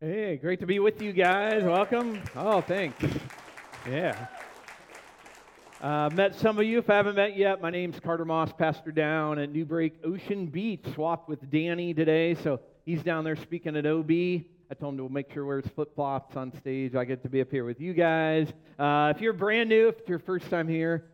Hey, great to be with you guys. Welcome. Oh, thanks. Yeah. Uh, met some of you. If I haven't met yet, my name's Carter Moss, pastor down at New Break Ocean Beach. Swapped with Danny today, so he's down there speaking at OB. I told him to make sure wears flip flops on stage. I get to be up here with you guys. Uh, if you're brand new, if it's your first time here,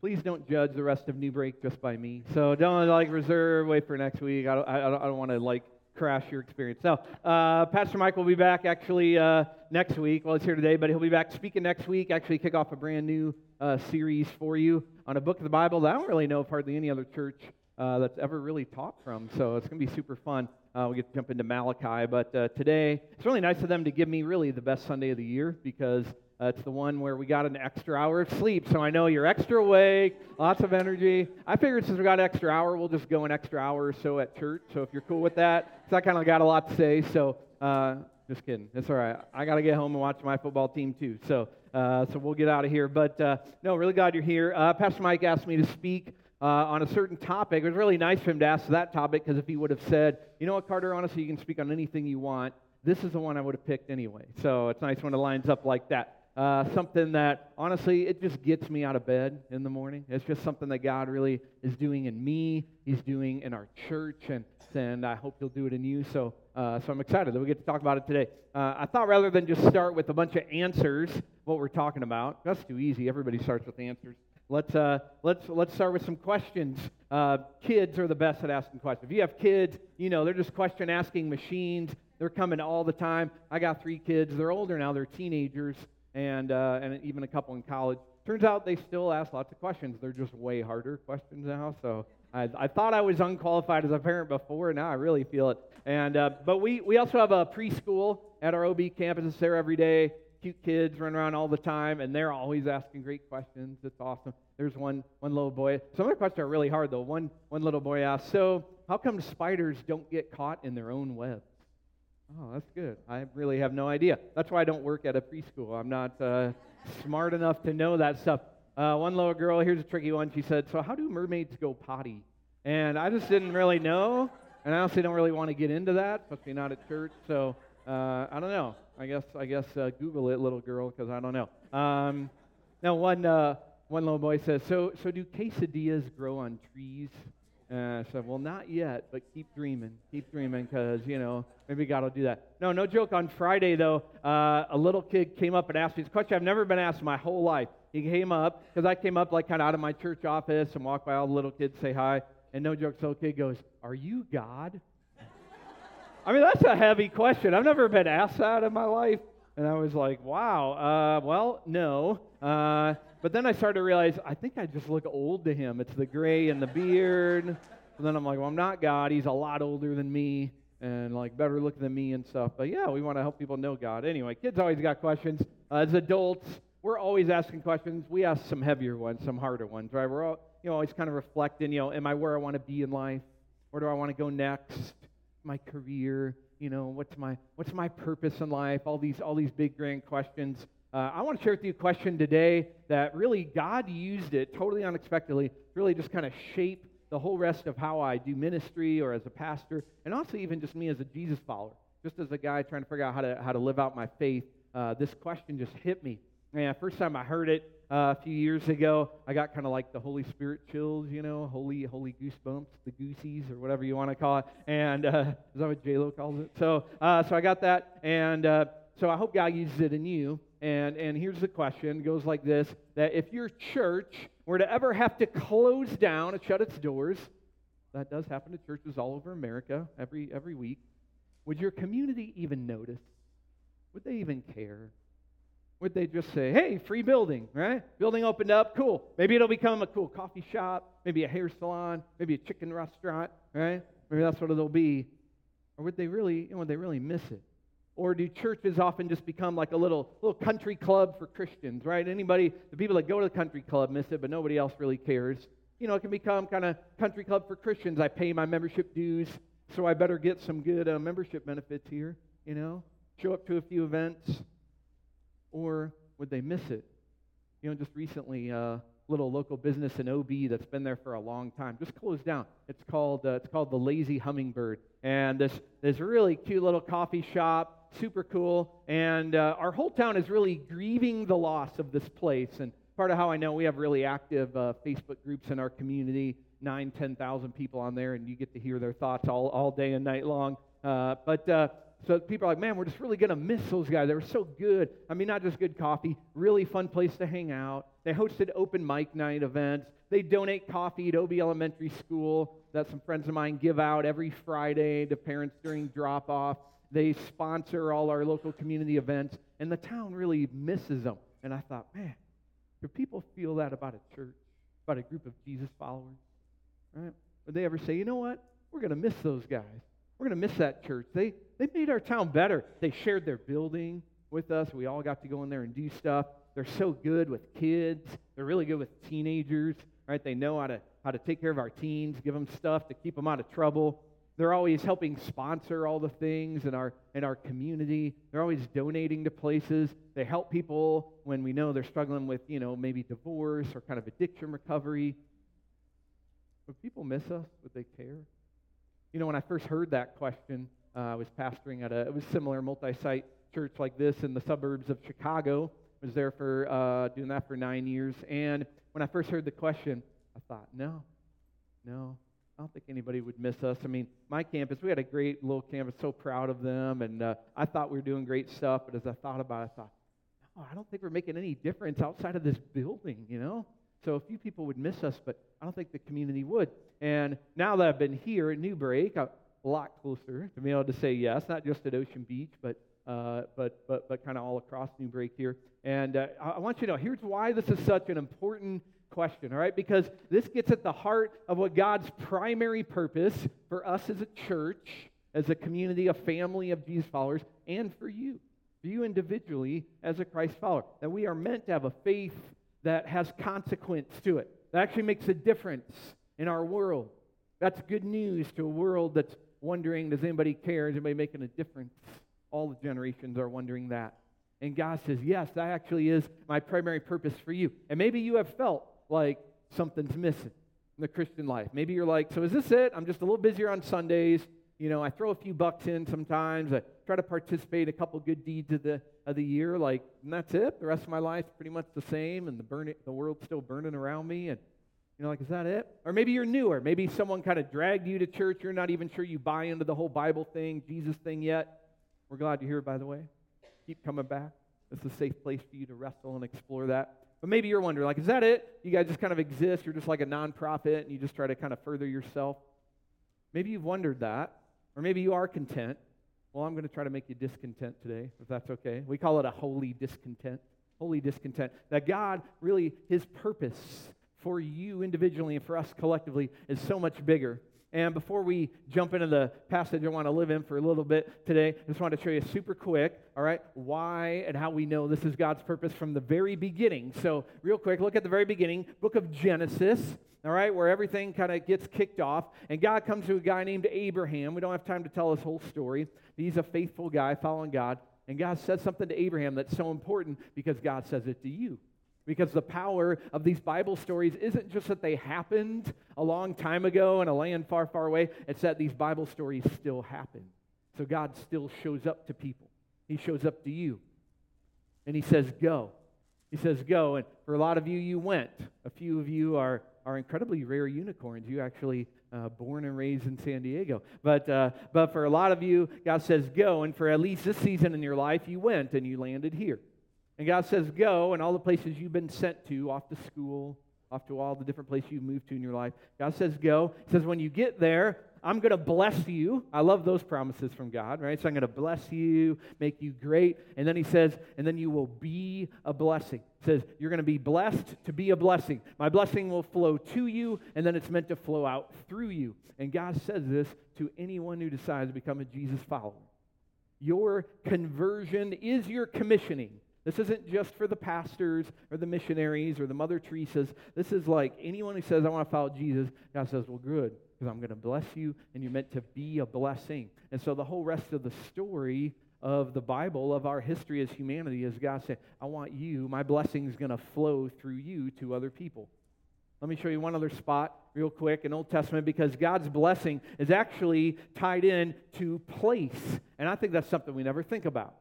please don't judge the rest of New Break just by me. So don't like reserve, wait for next week. I don't, I don't, I don't want to like crash your experience. So uh, Pastor Mike will be back actually uh, next week. Well, he's here today, but he'll be back speaking next week. Actually, kick off a brand new uh, series for you on a book of the Bible that I don't really know of hardly any other church uh, that's ever really taught from. So it's going to be super fun. Uh, we get to jump into Malachi. But uh, today, it's really nice of them to give me really the best Sunday of the year because uh, it's the one where we got an extra hour of sleep. So I know you're extra awake, lots of energy. I figured since we got an extra hour, we'll just go an extra hour or so at church. So if you're cool with that, because I kind of got a lot to say. So uh, just kidding. It's all right. I got to get home and watch my football team too. So, uh, so we'll get out of here. But uh, no, really glad you're here. Uh, Pastor Mike asked me to speak uh, on a certain topic. It was really nice for him to ask that topic because if he would have said, you know what, Carter, honestly, you can speak on anything you want, this is the one I would have picked anyway. So it's nice when it lines up like that. Uh, something that honestly it just gets me out of bed in the morning it's just something that god really is doing in me he's doing in our church and and i hope he'll do it in you so uh, so i'm excited that we get to talk about it today uh, i thought rather than just start with a bunch of answers what we're talking about that's too easy everybody starts with answers Let's, uh, let's, let's start with some questions. Uh, kids are the best at asking questions. If you have kids, you know, they're just question asking machines. They're coming all the time. I got three kids. They're older now, they're teenagers, and, uh, and even a couple in college. Turns out they still ask lots of questions. They're just way harder questions now. So I, I thought I was unqualified as a parent before. Now I really feel it. And, uh, but we, we also have a preschool at our OB campus. It's there every day cute kids run around all the time, and they're always asking great questions. It's awesome. There's one, one little boy. Some of the questions are really hard, though. One, one little boy asked, So, how come spiders don't get caught in their own webs? Oh, that's good. I really have no idea. That's why I don't work at a preschool. I'm not uh, smart enough to know that stuff. Uh, one little girl, here's a tricky one. She said, So, how do mermaids go potty? And I just didn't really know. And I honestly don't really want to get into that, especially not at church. So, uh, I don't know. I guess I guess uh, Google it, little girl, because I don't know. Um, now, one uh, one little boy says, "So so do quesadillas grow on trees?" Uh, I said, "Well, not yet, but keep dreaming, keep dreaming, because you know maybe God will do that." No, no joke. On Friday though, uh, a little kid came up and asked me this question I've never been asked my whole life. He came up because I came up like kind of out of my church office and walked by all the little kids, say hi, and no joke, so kid goes, "Are you God?" I mean, that's a heavy question. I've never been asked that in my life. And I was like, wow, uh, well, no. Uh, but then I started to realize, I think I just look old to him. It's the gray and the beard. And then I'm like, well, I'm not God. He's a lot older than me and like better looking than me and stuff. But yeah, we want to help people know God. Anyway, kids always got questions. Uh, as adults, we're always asking questions. We ask some heavier ones, some harder ones, right? We're all, you know, always kind of reflecting, you know, am I where I want to be in life? Where do I want to go next? my career? You know, what's my what's my purpose in life? All these all these big grand questions. Uh, I want to share with you a question today that really God used it totally unexpectedly, really just kind of shape the whole rest of how I do ministry or as a pastor, and also even just me as a Jesus follower, just as a guy trying to figure out how to how to live out my faith. Uh, this question just hit me. Man, first time I heard it, uh, a few years ago. I got kind of like the Holy Spirit chills, you know, holy holy goosebumps, the goosies, or whatever you want to call it. And uh, is that what J Lo calls it? So, uh, so I got that, and uh, so I hope God uses it in you. And and here's the question: goes like this: that if your church were to ever have to close down and shut its doors, that does happen to churches all over America every every week. Would your community even notice? Would they even care? Would they just say, hey, free building, right? Building opened up, cool. Maybe it'll become a cool coffee shop, maybe a hair salon, maybe a chicken restaurant, right? Maybe that's what it'll be. Or would they really, would they really miss it? Or do churches often just become like a little little country club for Christians, right? Anybody, the people that go to the country club miss it, but nobody else really cares. You know, it can become kind of country club for Christians. I pay my membership dues, so I better get some good uh, membership benefits here. You know, show up to a few events, or would they miss it? You know, just recently, uh, little local business in OB that's been there for a long time. Just closed down. It's called uh, it's called the Lazy Hummingbird, and this this really cute little coffee shop, super cool. And uh, our whole town is really grieving the loss of this place. And part of how I know we have really active uh, Facebook groups in our community, nine, nine, ten thousand people on there, and you get to hear their thoughts all all day and night long. Uh, but uh, so people are like, man, we're just really going to miss those guys. They were so good. I mean, not just good coffee, really fun place to hang out. They hosted open mic night events. They donate coffee at OB Elementary School that some friends of mine give out every Friday to parents during drop off. They sponsor all our local community events, and the town really misses them. And I thought, man, do people feel that about a church, about a group of Jesus followers? Right? Would they ever say, you know what? We're going to miss those guys. We're going to miss that church. They, they made our town better. They shared their building with us. We all got to go in there and do stuff. They're so good with kids. They're really good with teenagers, right? They know how to, how to take care of our teens, give them stuff to keep them out of trouble. They're always helping sponsor all the things in our, in our community. They're always donating to places. They help people when we know they're struggling with, you know, maybe divorce or kind of addiction recovery. Would people miss us? Would they care? You know, when I first heard that question, uh, I was pastoring at a it was similar multi-site church like this in the suburbs of Chicago. I was there for uh, doing that for nine years, and when I first heard the question, I thought, no, no, I don't think anybody would miss us. I mean, my campus, we had a great little campus, so proud of them, and uh, I thought we were doing great stuff. But as I thought about it, I thought, no, I don't think we're making any difference outside of this building, you know. So a few people would miss us, but I don't think the community would. And now that I've been here at New Break, I'm a lot closer to being able to say yes, not just at Ocean Beach, but uh, but but but kind of all across New Break here. And uh, I want you to know here's why this is such an important question, all right? Because this gets at the heart of what God's primary purpose for us as a church, as a community, a family of Jesus followers, and for you, for you individually as a Christ follower. That we are meant to have a faith that has consequence to it, that actually makes a difference in our world. That's good news to a world that's wondering does anybody care? Is anybody making a difference? All the generations are wondering that. And God says, yes, that actually is my primary purpose for you. And maybe you have felt like something's missing in the Christian life. Maybe you're like, so is this it? I'm just a little busier on Sundays. You know, I throw a few bucks in sometimes. I try to participate a couple good deeds of the of the year, like, and that's it. The rest of my life's pretty much the same, and the burn the world's still burning around me. And you know, like, is that it? Or maybe you're newer. Maybe someone kind of dragged you to church. You're not even sure you buy into the whole Bible thing, Jesus thing yet. We're glad you're here, by the way. Keep coming back. It's a safe place for you to wrestle and explore that. But maybe you're wondering, like, is that it? You guys just kind of exist. You're just like a nonprofit, and you just try to kind of further yourself. Maybe you've wondered that. Or maybe you are content. Well, I'm going to try to make you discontent today, if that's okay. We call it a holy discontent. Holy discontent. That God really, His purpose for you individually and for us collectively is so much bigger. And before we jump into the passage I want to live in for a little bit today, I just want to show you super quick, all right, why and how we know this is God's purpose from the very beginning. So, real quick, look at the very beginning, book of Genesis all right, where everything kind of gets kicked off. And God comes to a guy named Abraham. We don't have time to tell his whole story. He's a faithful guy following God. And God says something to Abraham that's so important because God says it to you. Because the power of these Bible stories isn't just that they happened a long time ago in a land far, far away, it's that these Bible stories still happen. So God still shows up to people, He shows up to you. And He says, Go. He says, Go. And for a lot of you, you went. A few of you are are incredibly rare unicorns. You actually uh, born and raised in San Diego. But, uh, but for a lot of you, God says go. And for at least this season in your life, you went and you landed here. And God says go, and all the places you've been sent to, off to school, off to all the different places you've moved to in your life. God says go. He says when you get there, I'm going to bless you. I love those promises from God, right? So I'm going to bless you, make you great. And then he says, and then you will be a blessing. He says, you're going to be blessed to be a blessing. My blessing will flow to you, and then it's meant to flow out through you. And God says this to anyone who decides to become a Jesus follower. Your conversion is your commissioning. This isn't just for the pastors or the missionaries or the Mother Teresa's. This is like anyone who says, I want to follow Jesus. God says, Well, good because I'm going to bless you, and you're meant to be a blessing. And so the whole rest of the story of the Bible, of our history as humanity, is God saying, I want you, my blessing is going to flow through you to other people. Let me show you one other spot real quick in Old Testament because God's blessing is actually tied in to place. And I think that's something we never think about.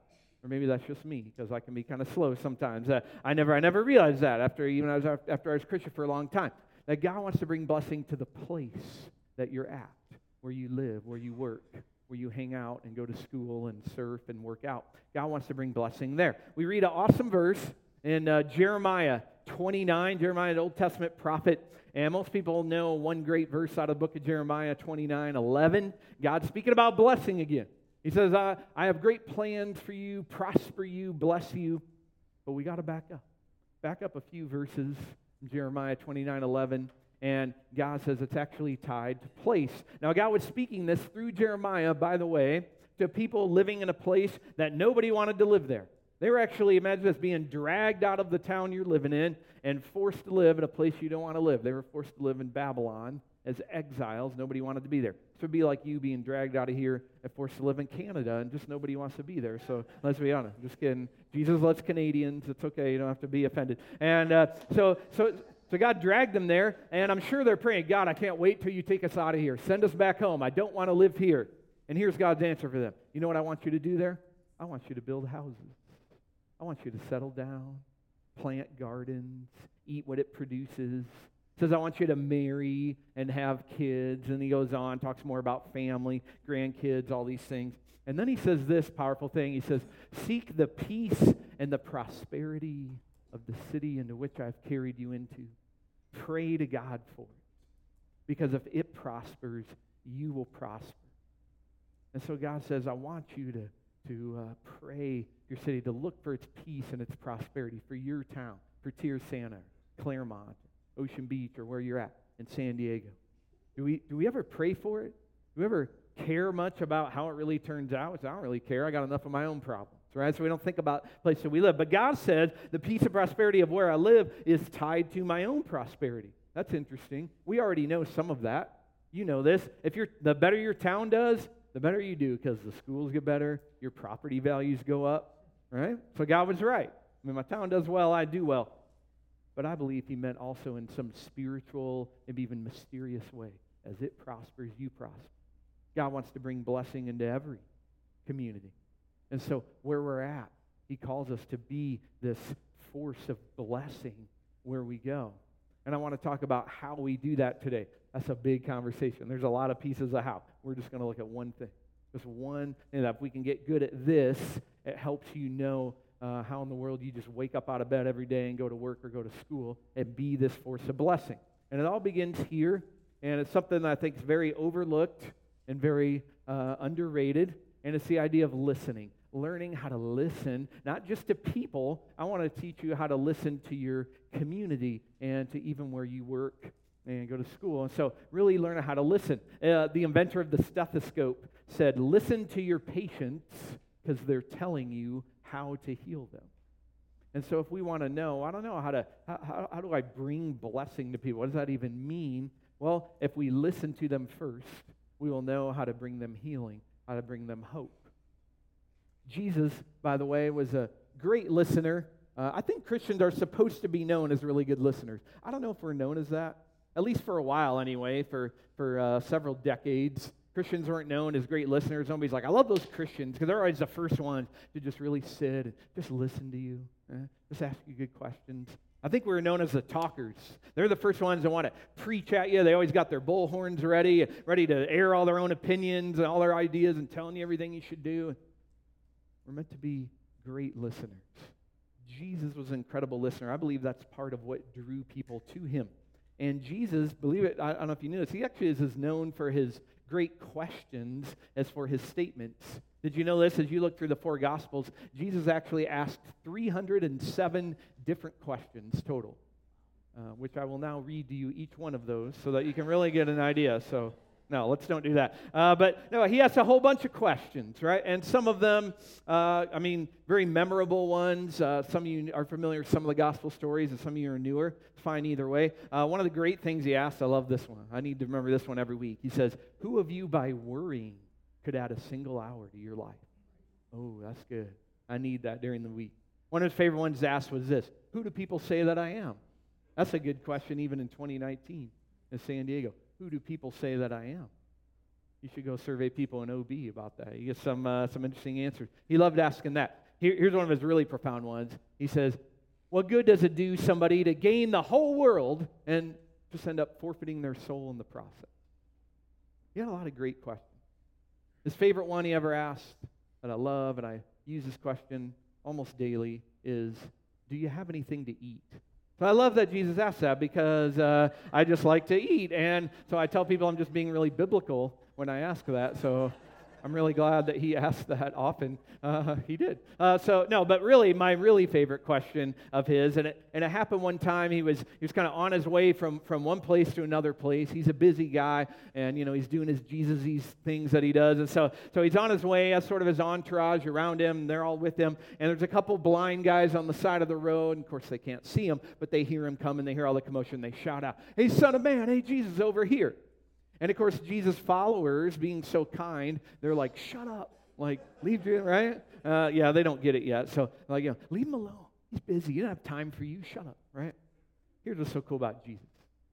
Or maybe that's just me because I can be kind of slow sometimes. Uh, I never I never realized that after even I was after I was Christian for a long time. That God wants to bring blessing to the place that you're at, where you live, where you work, where you hang out and go to school and surf and work out. God wants to bring blessing there. We read an awesome verse in uh, Jeremiah 29, Jeremiah, the Old Testament prophet. And most people know one great verse out of the book of Jeremiah 29 11. God's speaking about blessing again. He says, I, I have great plans for you, prosper you, bless you. But we got to back up. Back up a few verses Jeremiah 29 11. And God says it's actually tied to place. Now, God was speaking this through Jeremiah, by the way, to people living in a place that nobody wanted to live there. They were actually, imagine this, being dragged out of the town you're living in and forced to live in a place you don't want to live. They were forced to live in Babylon as exiles. Nobody wanted to be there. This would be like you being dragged out of here and forced to live in Canada, and just nobody wants to be there. So let's be honest. Just kidding. Jesus loves Canadians. It's okay. You don't have to be offended. And uh, so, so, so God dragged them there, and I'm sure they're praying, God, I can't wait till you take us out of here. Send us back home. I don't want to live here. And here's God's answer for them. You know what I want you to do there? I want you to build houses. I want you to settle down, plant gardens, eat what it produces, says, I want you to marry and have kids. And he goes on, talks more about family, grandkids, all these things. And then he says this powerful thing. He says, Seek the peace and the prosperity of the city into which I've carried you into. Pray to God for it. Because if it prospers, you will prosper. And so God says, I want you to, to uh, pray your city, to look for its peace and its prosperity for your town, for Tierrasanta, Clairemont, Ocean Beach or where you're at in San Diego? Do we, do we ever pray for it? Do we ever care much about how it really turns out? I don't really care. I got enough of my own problems, right? So we don't think about the place that we live. But God says the peace and prosperity of where I live is tied to my own prosperity. That's interesting. We already know some of that. You know this. If you're the better your town does, the better you do because the schools get better, your property values go up, right? So God was right. I mean, my town does well, I do well but I believe he meant also in some spiritual maybe even mysterious way. As it prospers, you prosper. God wants to bring blessing into every community. And so, where we're at, he calls us to be this force of blessing where we go. And I want to talk about how we do that today. That's a big conversation. There's a lot of pieces of how. We're just going to look at one thing. Just one, and if we can get good at this, it helps you know uh, how in the world you just wake up out of bed every day and go to work or go to school and be this force of blessing. And it all begins here, and it's something that I think is very overlooked and very uh, underrated, and it's the idea of listening. Learning how to listen, not just to people. I want to teach you how to listen to your community and to even where you work and go to school. And so, really learn how to listen. Uh, the inventor of the stethoscope said, Listen to your patients because they're telling you how to heal them. And so, if we want to know, I don't know how to, how, how, do I bring blessing to people? What does that even mean? Well, if we listen to them first, we will know how to bring them healing, how to bring them hope. Jesus, by the way, was a great listener. Uh, I think Christians are supposed to be known as really good listeners. I don't know if we're known as that, at least for a while anyway, for, for uh, several decades. Christians weren't known as great listeners. Nobody's like, I love those Christians because they're always the first ones to just really sit and just listen to you, eh? just ask you good questions. I think we are known as the talkers. They're the first ones that want to preach at you. They always got their bullhorns ready, ready to air all their own opinions and all their ideas and telling you everything you should do. We're meant to be great listeners. Jesus was an incredible listener. I believe that's part of what drew people to him. And Jesus, believe it, I don't know if you knew this, he actually is known for his great questions as for his statements. Did you know this? As you look through the four Gospels, Jesus actually asked 307 different questions total, uh, which I will now read to you each one of those so that you can really get an idea. So no, let's don't do that. Uh, but no, he asked a whole bunch of questions, right? And some of them, uh, I mean, very memorable ones. Uh, some of you are familiar with some of the gospel stories, and some of you are newer. It's fine either way. Uh, one of the great things he asked, I love this one. I need to remember this one every week. He says, Who of you by worrying could add a single hour to your life? Oh, that's good. I need that during the week. One of his favorite ones asked was this Who do people say that I am? That's a good question even in 2019 in San Diego. Who do people say that I am? You should go survey people in OB about that. You get some, uh, some interesting answers. He loved asking that. Here, here's one of his really profound ones. He says, What good does it do somebody to gain the whole world and just end up forfeiting their soul in the process? He had a lot of great questions. His favorite one he ever asked that I love, and I use this question almost daily, is Do you have anything to eat? So I love that Jesus asked that because uh, I just like to eat. And so I tell people I'm just being really biblical when I ask that. So I'm really glad that he asked that often. Uh, he did. Uh, so no, but really, my really favorite question of his, and it, and it happened one time. He was he was kind of on his way from from one place to another place. He's a busy guy, and you know he's doing his Jesus things that he does, and so so he's on his way. As sort of his entourage around him. They're all with him, and there's a couple blind guys on the side of the road. And of course, they can't see him, but they hear him come, and they hear all the commotion. They shout out, "Hey, son of man! Hey, Jesus, over here!" And of course, Jesus' followers, being so kind, they're like, shut up. Like, leave you, right? Uh, yeah, they don't get it yet. So, like, you know, leave him alone. He's busy. He don't have time for you. Shut up, right? Here's what's so cool about Jesus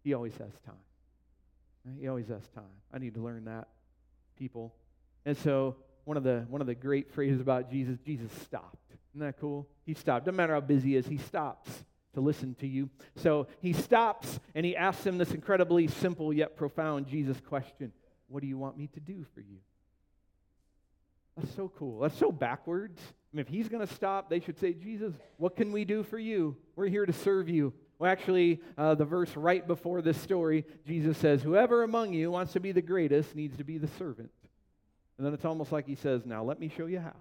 He always has time. He always has time. I need to learn that, people. And so, one of the, one of the great phrases about Jesus, Jesus stopped. Isn't that cool? He stopped. Doesn't matter how busy he is, he stops to listen to you. So he stops and he asks him this incredibly simple yet profound Jesus question What do you want me to do for you? That's so cool. That's so backwards. I mean, if he's going to stop, they should say, Jesus, what can we do for you? We're here to serve you. Well, actually, uh, the verse right before this story, Jesus says, Whoever among you wants to be the greatest needs to be the servant. And then it's almost like he says, Now let me show you how.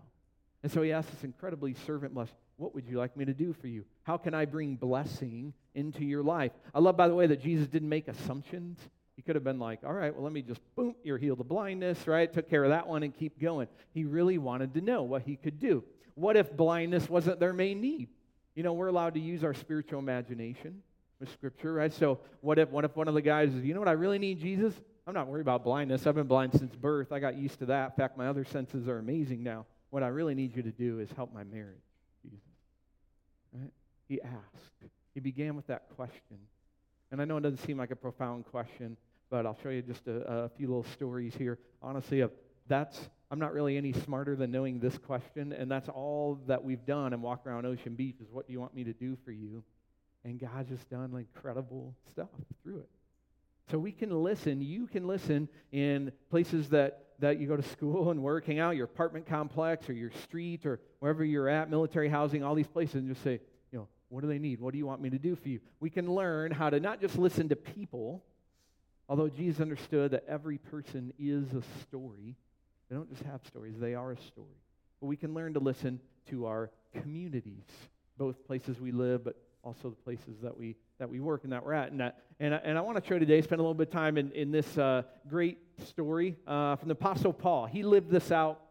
And so he asks this incredibly servant blessed what would you like me to do for you? How can I bring blessing into your life? I love, by the way, that Jesus didn't make assumptions. He could have been like, all right, well, let me just, boom, you're healed of blindness, right? Took care of that one and keep going. He really wanted to know what he could do. What if blindness wasn't their main need? You know, we're allowed to use our spiritual imagination with Scripture, right? So what if, what if one of the guys is, you know what, I really need Jesus? I'm not worried about blindness. I've been blind since birth. I got used to that. In fact, my other senses are amazing now. What I really need you to do is help my marriage. He asked. He began with that question. And I know it doesn't seem like a profound question, but I'll show you just a, a few little stories here. Honestly, of that's I'm not really any smarter than knowing this question, and that's all that we've done and walk around Ocean Beach is what do you want me to do for you? And God's just done incredible stuff through it. So we can listen. You can listen in places that, that you go to school and work, hang out, your apartment complex or your street or wherever you're at, military housing, all these places, and just say, what do they need? What do you want me to do for you? We can learn how to not just listen to people, although Jesus understood that every person is a story. They don't just have stories, they are a story. But we can learn to listen to our communities, both places we live, but also the places that we that we work and that we're at. And, that, and, I, and I want to show today, spend a little bit of time in, in this uh, great story uh, from the Apostle Paul. He lived this out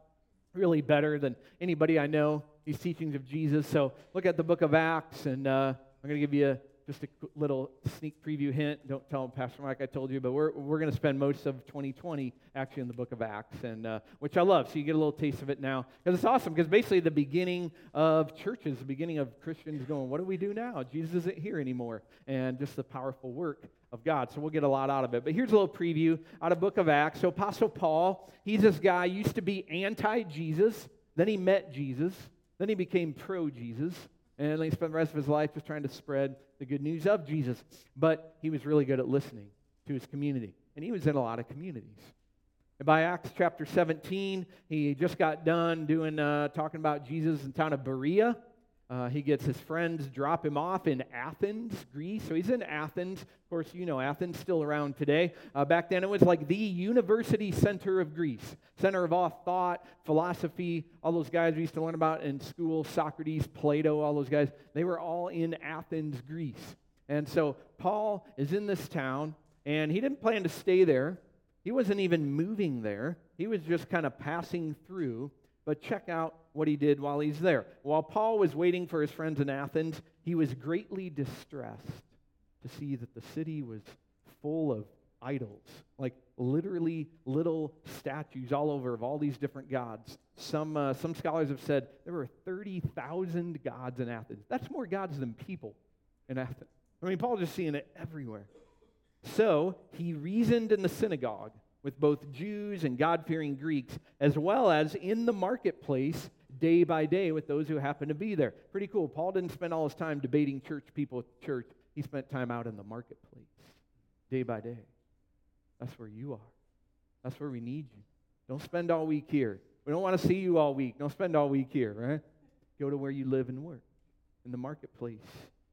really better than anybody I know, these teachings of Jesus. So look at the book of Acts, and uh, I'm going to give you just a little sneak preview hint. Don't tell Pastor Mike I told you, but we're, we're going to spend most of 2020 actually in the book of Acts, and uh, which I love. So you get a little taste of it now. Because it's awesome, because basically the beginning of churches, the beginning of Christians going, what do we do now? Jesus isn't here anymore. And just the powerful work of God. So we'll get a lot out of it. But here's a little preview out of book of Acts. So Apostle Paul, he's this guy, used to be anti-Jesus. Then he met Jesus. Then he became pro-Jesus. And then he spent the rest of his life just trying to spread the good news of Jesus. But he was really good at listening to his community. And he was in a lot of communities. And by Acts chapter 17, he just got done doing uh, talking about Jesus in town of Berea. Uh, he gets his friends drop him off in Athens, Greece. So he's in Athens. Of course, you know Athens still around today. Uh, back then, it was like the university center of Greece, center of all thought, philosophy. All those guys we used to learn about in school, Socrates, Plato, all those guys. They were all in Athens, Greece. And so Paul is in this town, and he didn't plan to stay there. He wasn't even moving there. He was just kind of passing through. But check out what he did while he's there. While Paul was waiting for his friends in Athens, he was greatly distressed to see that the city was full of idols, like literally little statues all over of all these different gods. Some, uh, some scholars have said there were 30,000 gods in Athens. That's more gods than people in Athens. I mean, Paul's just seeing it everywhere. So he reasoned in the synagogue with both Jews and God fearing Greeks, as well as in the marketplace day by day with those who happened to be there. Pretty cool. Paul didn't spend all his time debating church people at church, he spent time out in the marketplace day by day. That's where you are. That's where we need you. Don't spend all week here. We don't want to see you all week. Don't spend all week here, right? Go to where you live and work in the marketplace.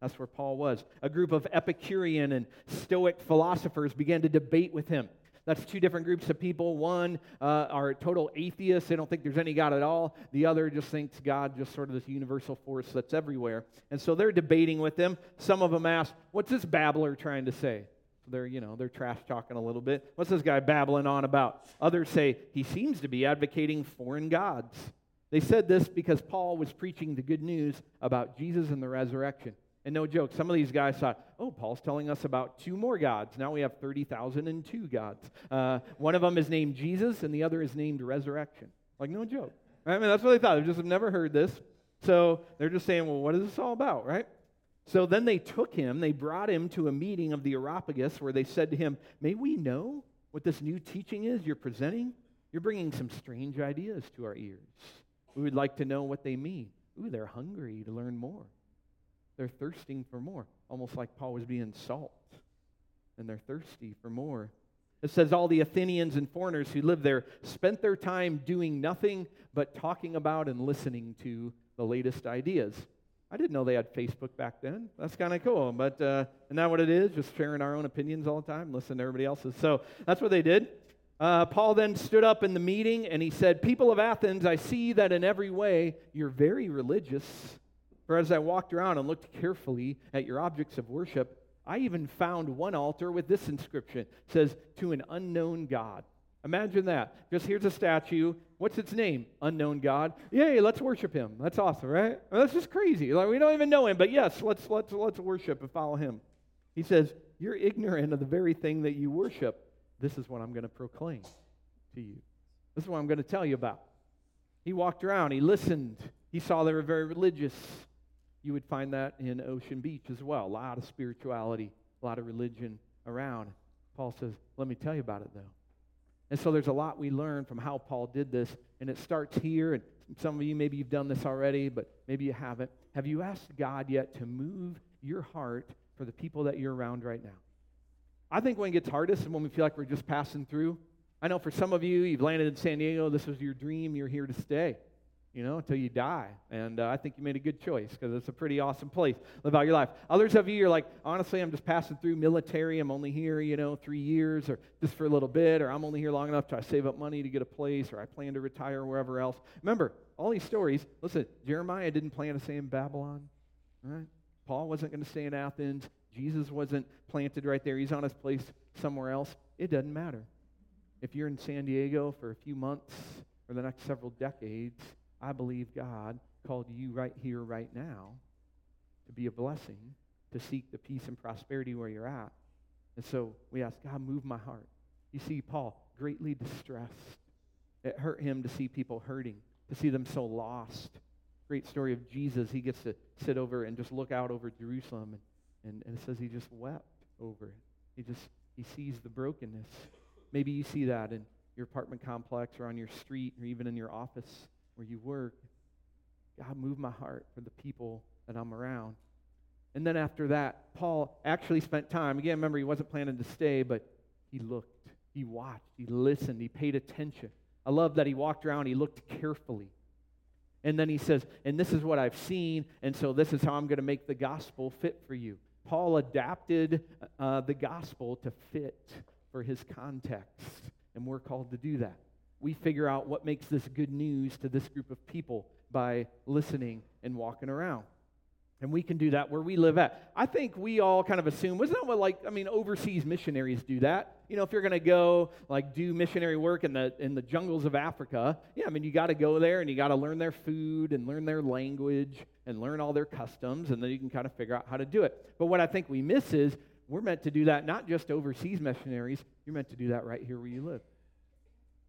That's where Paul was. A group of Epicurean and Stoic philosophers began to debate with him. That's two different groups of people. One uh, are total atheists. They don't think there's any God at all. The other just thinks God just sort of this universal force that's everywhere. And so they're debating with them. Some of them ask, What's this babbler trying to say? They're, you know, they're trash talking a little bit. What's this guy babbling on about? Others say, He seems to be advocating foreign gods. They said this because Paul was preaching the good news about Jesus and the resurrection. And no joke, some of these guys thought, oh, Paul's telling us about two more gods. Now we have 30,002 gods. Uh, one of them is named Jesus, and the other is named resurrection. Like, no joke. I mean, that's what they thought. They just have never heard this. So they're just saying, well, what is this all about, right? So then they took him, they brought him to a meeting of the Areopagus where they said to him, May we know what this new teaching is you're presenting? You're bringing some strange ideas to our ears. We would like to know what they mean. Ooh, they're hungry to learn more. They're thirsting for more, almost like Paul was being salt, and they're thirsty for more. It says all the Athenians and foreigners who lived there spent their time doing nothing but talking about and listening to the latest ideas. I didn't know they had Facebook back then. That's kind of cool. But uh, isn't that what it is? Just sharing our own opinions all the time, listen to everybody else's. So that's what they did. Uh, Paul then stood up in the meeting and he said, People of Athens, I see that in every way you're very religious. For as I walked around and looked carefully at your objects of worship, I even found one altar with this inscription. It says, To an unknown God. Imagine that. Just here's a statue. What's its name? Unknown God. Yay, let's worship him. That's awesome, right? That's just crazy. Like we don't even know him, but yes, let's let's let's worship and follow him. He says, You're ignorant of the very thing that you worship. This is what I'm going to proclaim to you. This is what I'm going to tell you about. He walked around, he listened, he saw they were very religious. You would find that in Ocean Beach as well. A lot of spirituality, a lot of religion around. Paul says, Let me tell you about it, though. And so there's a lot we learn from how Paul did this. And it starts here. And some of you, maybe you've done this already, but maybe you haven't. Have you asked God yet to move your heart for the people that you're around right now? I think when it gets hardest and when we feel like we're just passing through. I know for some of you, you've landed in San Diego. This was your dream. You're here to stay you know, until you die. And uh, I think you made a good choice because it's a pretty awesome place. Live out your life. Others of you are like, honestly, I'm just passing through military. I'm only here, you know, three years or just for a little bit, or I'm only here long enough to save up money to get a place, or I plan to retire wherever else. Remember, all these stories, listen, Jeremiah didn't plan to stay in Babylon, right? Paul wasn't going to stay in Athens. Jesus wasn't planted right there. He's on his place somewhere else. It doesn't matter. If you're in San Diego for a few months or the next several decades, I believe God called you right here, right now, to be a blessing, to seek the peace and prosperity where you're at. And so we ask, God, move my heart. You see, Paul, greatly distressed. It hurt him to see people hurting, to see them so lost. Great story of Jesus. He gets to sit over and just look out over Jerusalem, and, and, and it says he just wept over it. He just he sees the brokenness. Maybe you see that in your apartment complex or on your street or even in your office where you work. God, move my heart for the people that I'm around. And then after that, Paul actually spent time. Again, remember, he wasn't planning to stay, but he looked, he watched, he listened, he paid attention. I love that he walked around, he looked carefully. And then he says, And this is what I've seen, and so this is how I'm going to make the gospel fit for you. Paul adapted uh, the gospel to fit for his context, and we're called to do that we figure out what makes this good news to this group of people by listening and walking around. And we can do that where we live at. I think we all kind of assume, wasn't that what, like, I mean, overseas missionaries do that? You know, if you're going to go, like, do missionary work in the, in the jungles of Africa, yeah, I mean, you got to go there and you got to learn their food and learn their language and learn all their customs, and then you can kind of figure out how to do it. But what I think we miss is we're meant to do that not just overseas missionaries, you're meant to do that right here where you live.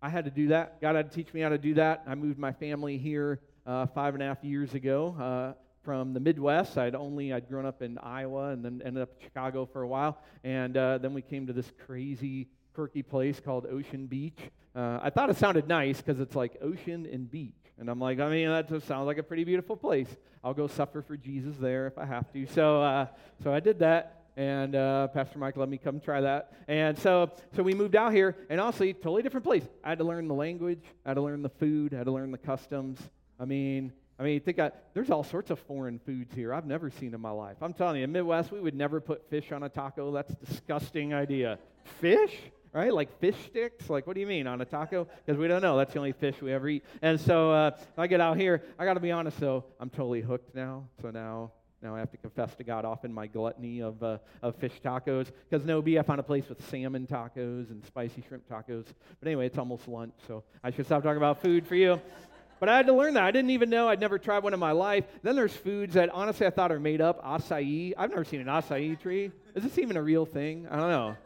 I had to do that. God had to teach me how to do that. I moved my family here uh, five and a half years ago. Uh, from the Midwest. I'd only I'd grown up in Iowa and then ended up in Chicago for a while, and uh, then we came to this crazy, quirky place called Ocean Beach. Uh, I thought it sounded nice because it's like ocean and beach, and I'm like, I mean, that just sounds like a pretty beautiful place. I'll go suffer for Jesus there if I have to. So, uh, so I did that and uh, Pastor Mike let me come try that. And so, so we moved out here, and honestly, totally different place. I had to learn the language, I had to learn the food, I had to learn the customs. I mean, I mean, think I, there's all sorts of foreign foods here I've never seen in my life. I'm telling you, in Midwest, we would never put fish on a taco. That's a disgusting idea. Fish? Right? Like fish sticks? Like, what do you mean on a taco? Because we don't know. That's the only fish we ever eat. And so uh, I get out here. I got to be honest, though, I'm totally hooked now. So now now I have to confess to God often my gluttony of, uh, of fish tacos. Because no B, I found a place with salmon tacos and spicy shrimp tacos. But anyway, it's almost lunch, so I should stop talking about food for you. But I had to learn that. I didn't even know. I'd never tried one in my life. Then there's foods that honestly I thought are made up. Acai. I've never seen an acai tree. Is this even a real thing? I don't know.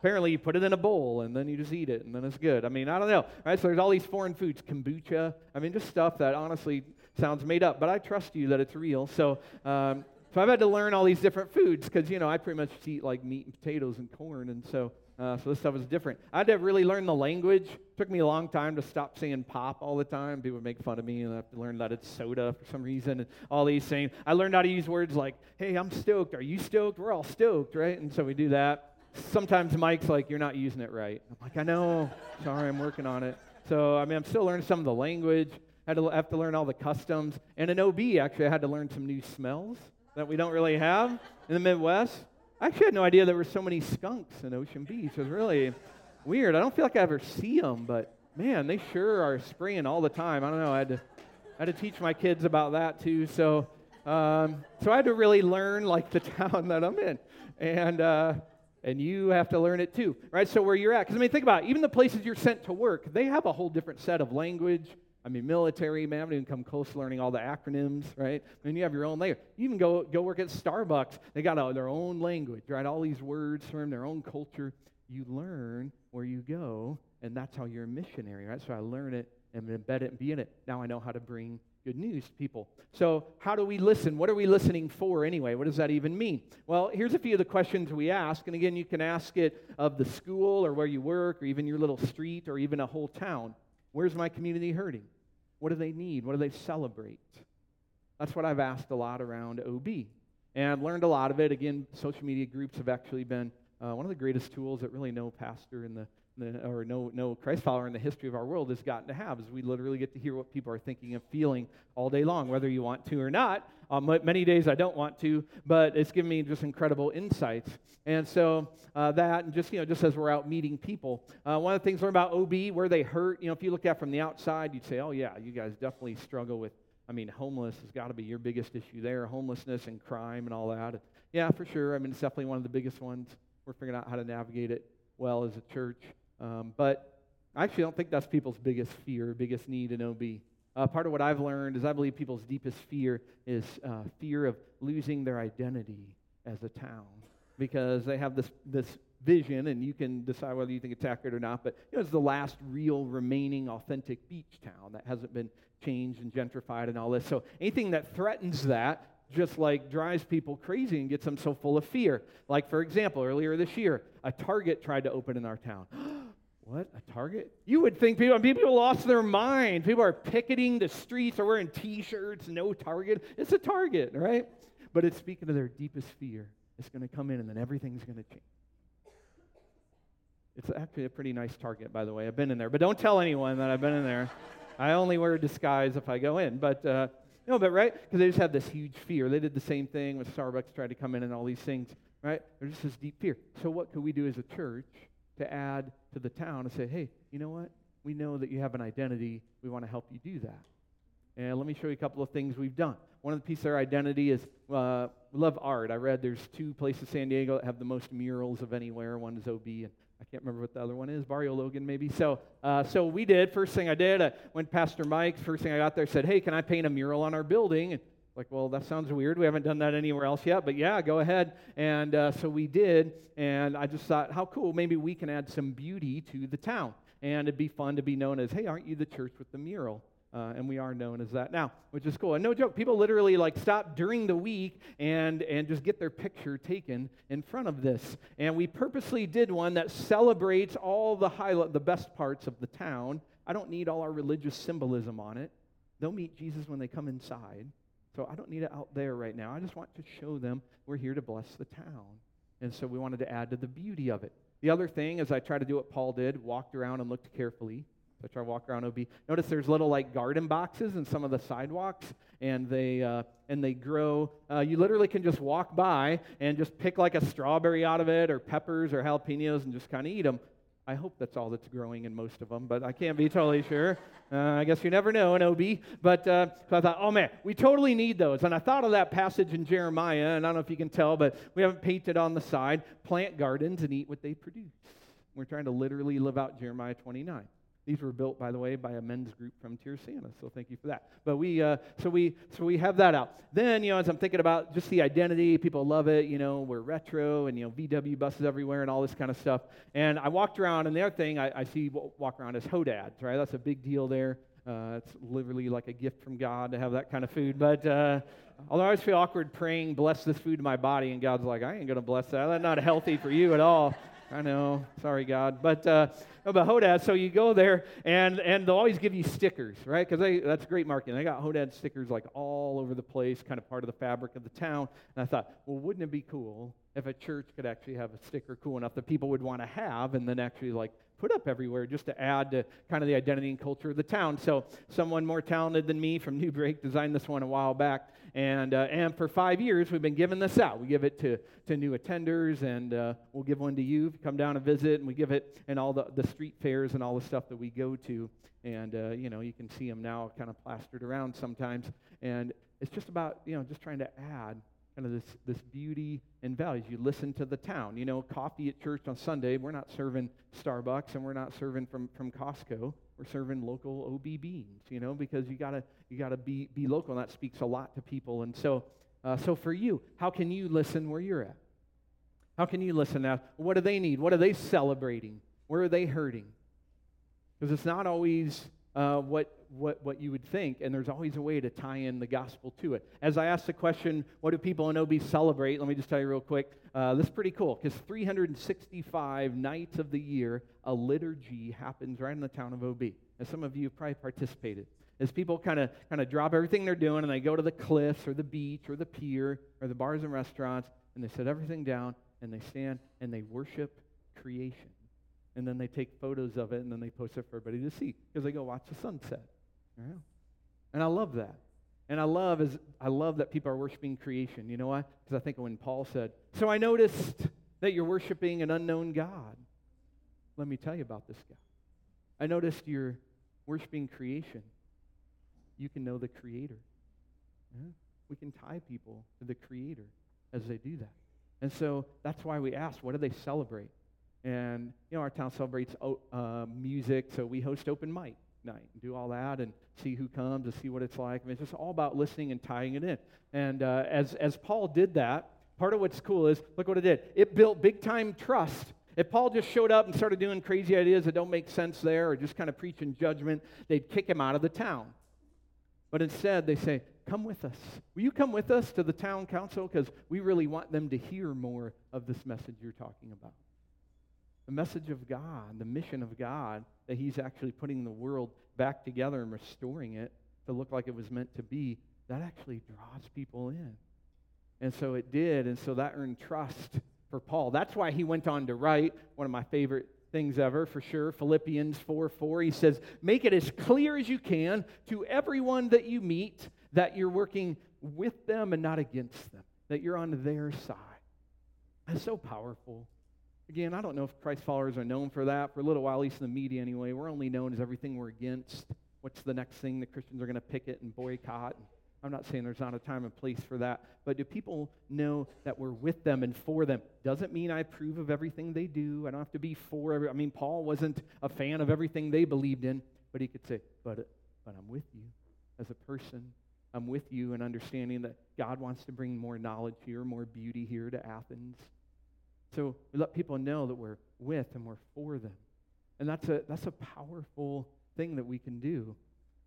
Apparently, you put it in a bowl and then you just eat it and then it's good. I mean, I don't know. Right? So there's all these foreign foods, kombucha. I mean, just stuff that honestly sounds made up, but I trust you that it's real. So, um, so I've had to learn all these different foods because you know I pretty much eat like meat and potatoes and corn, and so uh, so this stuff is different. I had to really learn the language. It took me a long time to stop saying pop all the time. People would make fun of me, and I have to learn that it's soda for some reason, and all these things. I learned how to use words like, "Hey, I'm stoked. Are you stoked? We're all stoked, right?" And so we do that. Sometimes Mike's like, "You're not using it right." I'm like, "I know. Sorry, I'm working on it." So I mean, I'm still learning some of the language. I had to have to learn all the customs, and in OB actually, I had to learn some new smells that we don't really have in the Midwest. I actually had no idea there were so many skunks in Ocean Beach. It was really weird. I don't feel like I ever see them, but man, they sure are spraying all the time. I don't know. I had to, I had to teach my kids about that too. So, um, so I had to really learn like the town that I'm in, and uh, and you have to learn it too, right? So where you're at, because I mean, think about it. even the places you're sent to work, they have a whole different set of language I mean, military, man, I haven't even come close to learning all the acronyms, right? I mean, you have your own language. You even go, go work at Starbucks. They got their own language, right? All these words from their own culture. You learn where you go, and that's how you're a missionary, right? So I learn it and embed it and be in it. Now I know how to bring good news to people. So, how do we listen? What are we listening for anyway? What does that even mean? Well, here's a few of the questions we ask. And again, you can ask it of the school or where you work or even your little street or even a whole town. Where's my community hurting? What do they need? What do they celebrate? That's what I've asked a lot around OB. And I've learned a lot of it. Again, social media groups have actually been uh, one of the greatest tools that really no pastor in the, the, or no, no Christ follower in the history of our world has gotten to have, is we literally get to hear what people are thinking and feeling all day long, whether you want to or not. Um, many days I don't want to, but it's given me just incredible insights. And so uh, that, and just you know, just as we're out meeting people, uh, one of the things learned about OB, where they hurt. You know, if you look at from the outside, you'd say, oh yeah, you guys definitely struggle with. I mean, homeless has got to be your biggest issue there, homelessness and crime and all that. Yeah, for sure. I mean, it's definitely one of the biggest ones. We're figuring out how to navigate it well as a church. Um, but I actually don't think that's people's biggest fear, biggest need in OB. Uh, part of what I've learned is I believe people's deepest fear is uh, fear of losing their identity as a town because they have this, this vision, and you can decide whether you think it's accurate or not, but you know, it's the last real remaining authentic beach town that hasn't been changed and gentrified and all this. So anything that threatens that just like drives people crazy and gets them so full of fear. Like, for example, earlier this year, a Target tried to open in our town. What? A Target? You would think people, people lost their mind. People are picketing the streets or wearing t shirts, no Target. It's a Target, right? But it's speaking of their deepest fear. It's going to come in and then everything's going to change. It's actually a pretty nice Target, by the way. I've been in there, but don't tell anyone that I've been in there. I only wear a disguise if I go in. But, uh, no, but right? Because they just have this huge fear. They did the same thing when Starbucks tried to come in and all these things, right? There's just this deep fear. So, what could we do as a church to add to the town and say, hey, you know what? We know that you have an identity. We want to help you do that. And let me show you a couple of things we've done. One of the pieces of our identity is uh, love art. I read there's two places in San Diego that have the most murals of anywhere. One is OB, and I can't remember what the other one is, Barrio Logan maybe. So, uh, so we did. First thing I did, I went Pastor Mike. First thing I got there said, "Hey, can I paint a mural on our building?" And like, well, that sounds weird. We haven't done that anywhere else yet, but yeah, go ahead. And uh, so we did, and I just thought, how cool. Maybe we can add some beauty to the town. And it'd be fun to be known as, hey, aren't you the church with the mural? Uh, and we are known as that now, which is cool. And no joke, people literally like stop during the week and and just get their picture taken in front of this. And we purposely did one that celebrates all the highlight, the best parts of the town. I don't need all our religious symbolism on it. They'll meet Jesus when they come inside. So I don't need it out there right now. I just want to show them we're here to bless the town. And so we wanted to add to the beauty of it. The other thing is I tried to do what Paul did, walked around and looked carefully which I walk around OB. Notice there's little like garden boxes in some of the sidewalks, and they uh, and they grow. Uh, you literally can just walk by and just pick like a strawberry out of it, or peppers, or jalapenos, and just kind of eat them. I hope that's all that's growing in most of them, but I can't be totally sure. Uh, I guess you never know in OB. But uh, so I thought, oh man, we totally need those. And I thought of that passage in Jeremiah, and I don't know if you can tell, but we haven't painted on the side plant gardens and eat what they produce. We're trying to literally live out Jeremiah 29. These were built, by the way, by a men's group from Tierrasanta, so thank you for that. But we, uh, so we, so we have that out. Then, you know, as I'm thinking about just the identity, people love it. You know, we're retro, and you know, VW buses everywhere, and all this kind of stuff. And I walked around, and the other thing I, I see walk around is Hodads, right? That's a big deal there. Uh, it's literally like a gift from God to have that kind of food. But uh, although I always feel awkward praying, bless this food to my body, and God's like, I ain't going to bless that. That's not healthy for you at all. I know. Sorry, God. But uh, but Hodad, so you go there and and they'll always give you stickers, right? Because that's great marketing. They got Hodad stickers like all over the place, kind of part of the fabric of the town. And I thought, well, wouldn't it be cool if a church could actually have a sticker cool enough that people would want to have and then actually like put up everywhere just to add to kind of the identity and culture of the town. So someone more talented than me from New Break designed this one a while back. And, uh, and for five years, we've been giving this out. We give it to, to new attenders, and uh, we'll give one to you if you come down and visit. And we give it in all the, the street fairs and all the stuff that we go to. And, uh, you know, you can see them now kind of plastered around sometimes. And it's just about, you know, just trying to add kind of this, this beauty and values. You listen to the town. You know, coffee at church on Sunday, we're not serving Starbucks and we're not serving from, from Costco. We're serving local OB beans, you know, because you gotta you gotta be, be local, and that speaks a lot to people. And so uh, so for you, how can you listen where you're at? How can you listen now? What do they need? What are they celebrating? Where are they hurting? Because it's not always uh, what, what, what you would think, and there's always a way to tie in the gospel to it. As I asked the question, what do people in OB celebrate? Let me just tell you real quick. Uh, this is pretty cool because 365 nights of the year, a liturgy happens right in the town of OB. And some of you probably participated. As people kind of kind of drop everything they're doing and they go to the cliffs or the beach or the pier or the bars and restaurants and they set everything down and they stand and they worship creation and then they take photos of it and then they post it for everybody to see because they go watch the sunset. And I love that. And I love is I love that people are worshiping creation. You know why? Because I think when Paul said, "So I noticed that you're worshiping an unknown God." Let me tell you about this guy. I noticed you're worshiping creation. You can know the Creator. Yeah. We can tie people to the Creator as they do that. And so that's why we ask, what do they celebrate? And, you know, our town celebrates uh, music, so we host open mic night and do all that and see who comes and see what it's like. I mean, it's just all about listening and tying it in. And uh, as, as Paul did that, part of what's cool is look what it did. It built big time trust. If Paul just showed up and started doing crazy ideas that don't make sense there or just kind of preaching judgment, they'd kick him out of the town. But instead, they say, Come with us. Will you come with us to the town council? Because we really want them to hear more of this message you're talking about the message of God, the mission of God, that He's actually putting the world back together and restoring it to look like it was meant to be, that actually draws people in. And so it did, and so that earned trust for Paul. That's why he went on to write one of my favorite things ever, for sure. Philippians 4 4. He says, Make it as clear as you can to everyone that you meet that you're working with them and not against them, that you're on their side. That's so powerful. Again, I don't know if Christ followers are known for that. For a little while, at least in the media anyway, we're only known as everything we're against. What's the next thing that Christians are going to picket and boycott? I'm not saying there's not a time and place for that, but do people know that we're with them and for them? Doesn't mean I approve of everything they do. I don't have to be for every. I mean, Paul wasn't a fan of everything they believed in, but he could say, "But, but I'm with you as a person. I'm with you in understanding that God wants to bring more knowledge here, more beauty here to Athens." So we let people know that we're with and we're for them. And that's a, that's a powerful thing that we can do.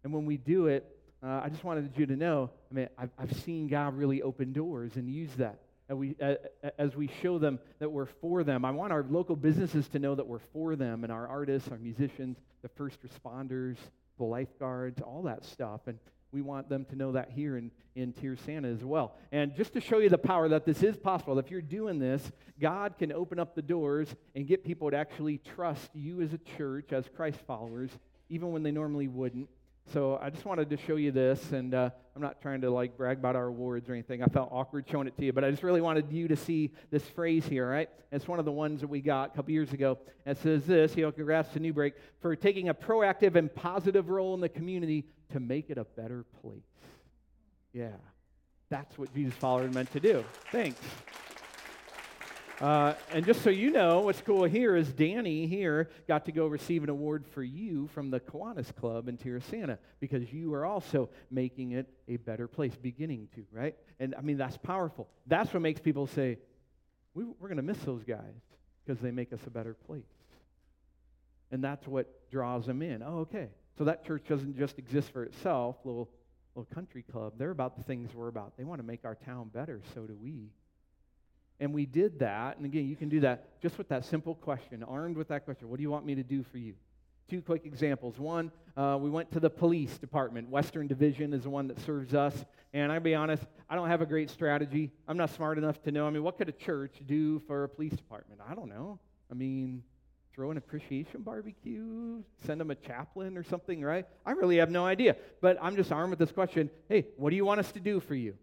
And when we do it, uh, I just wanted you to know I mean, I've, I've seen God really open doors and use that. And we, uh, as we show them that we're for them, I want our local businesses to know that we're for them and our artists, our musicians, the first responders, the lifeguards, all that stuff. And we want them to know that here in, in Tierrasanta as well. And just to show you the power that this is possible, if you're doing this, God can open up the doors and get people to actually trust you as a church, as Christ followers, even when they normally wouldn't. So I just wanted to show you this, and uh, I'm not trying to like brag about our awards or anything. I felt awkward showing it to you, but I just really wanted you to see this phrase here, right? It's one of the ones that we got a couple years ago. It says this, you know, congrats to New Break for taking a proactive and positive role in the community to make it a better place. Yeah, that's what Jesus followers meant to do. Thanks. Uh, and just so you know, what's cool here is Danny here got to go receive an award for you from the Kiwanis Club in Tierrasanta because you are also making it a better place, beginning to, right? And I mean, that's powerful. That's what makes people say, we, we're going to miss those guys because they make us a better place. And that's what draws them in. Oh, okay. So that church doesn't just exist for itself, little, little country club. They're about the things we're about. They want to make our town better. So do we. And we did that. And again, you can do that just with that simple question, armed with that question What do you want me to do for you? Two quick examples. One, uh, we went to the police department. Western Division is the one that serves us. And I'll be honest, I don't have a great strategy. I'm not smart enough to know. I mean, what could a church do for a police department? I don't know. I mean, throw an appreciation barbecue, send them a chaplain or something, right? I really have no idea. But I'm just armed with this question hey, what do you want us to do for you?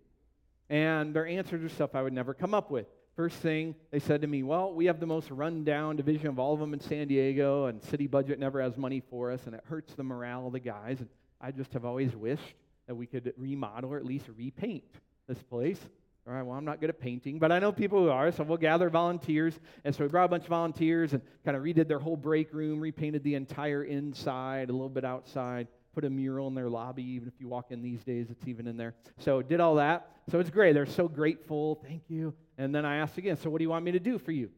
And their answers are stuff I would never come up with. First thing they said to me, Well, we have the most rundown division of all of them in San Diego, and city budget never has money for us, and it hurts the morale of the guys. And I just have always wished that we could remodel or at least repaint this place. All right, well, I'm not good at painting, but I know people who are, so we'll gather volunteers. And so we brought a bunch of volunteers and kind of redid their whole break room, repainted the entire inside, a little bit outside, put a mural in their lobby. Even if you walk in these days, it's even in there. So did all that. So it's great. They're so grateful. Thank you. And then I asked again, so what do you want me to do for you?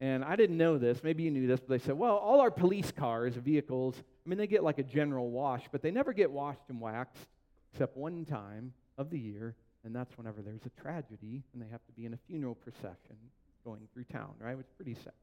And I didn't know this. Maybe you knew this, but they said, well, all our police cars, vehicles, I mean, they get like a general wash, but they never get washed and waxed except one time of the year, and that's whenever there's a tragedy and they have to be in a funeral procession going through town, right? It's pretty sad.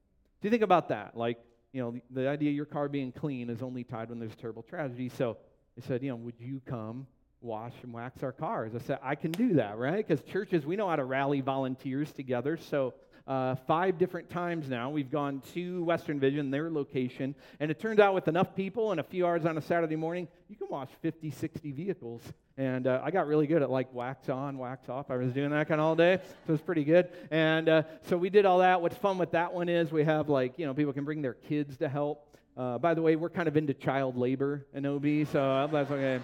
Do you think about that? Like, you know, the, the idea of your car being clean is only tied when there's a terrible tragedy. So they said, you know, would you come wash and wax our cars. I said, I can do that, right? Because churches, we know how to rally volunteers together. So, uh, five different times now, we've gone to Western Vision, their location, and it turns out with enough people and a few hours on a Saturday morning, you can wash 50, 60 vehicles. And uh, I got really good at like wax on, wax off. I was doing that kind of all day, so it's pretty good. And uh, so we did all that. What's fun with that one is we have like, you know, people can bring their kids to help. Uh, by the way, we're kind of into child labor in OB, so that's okay.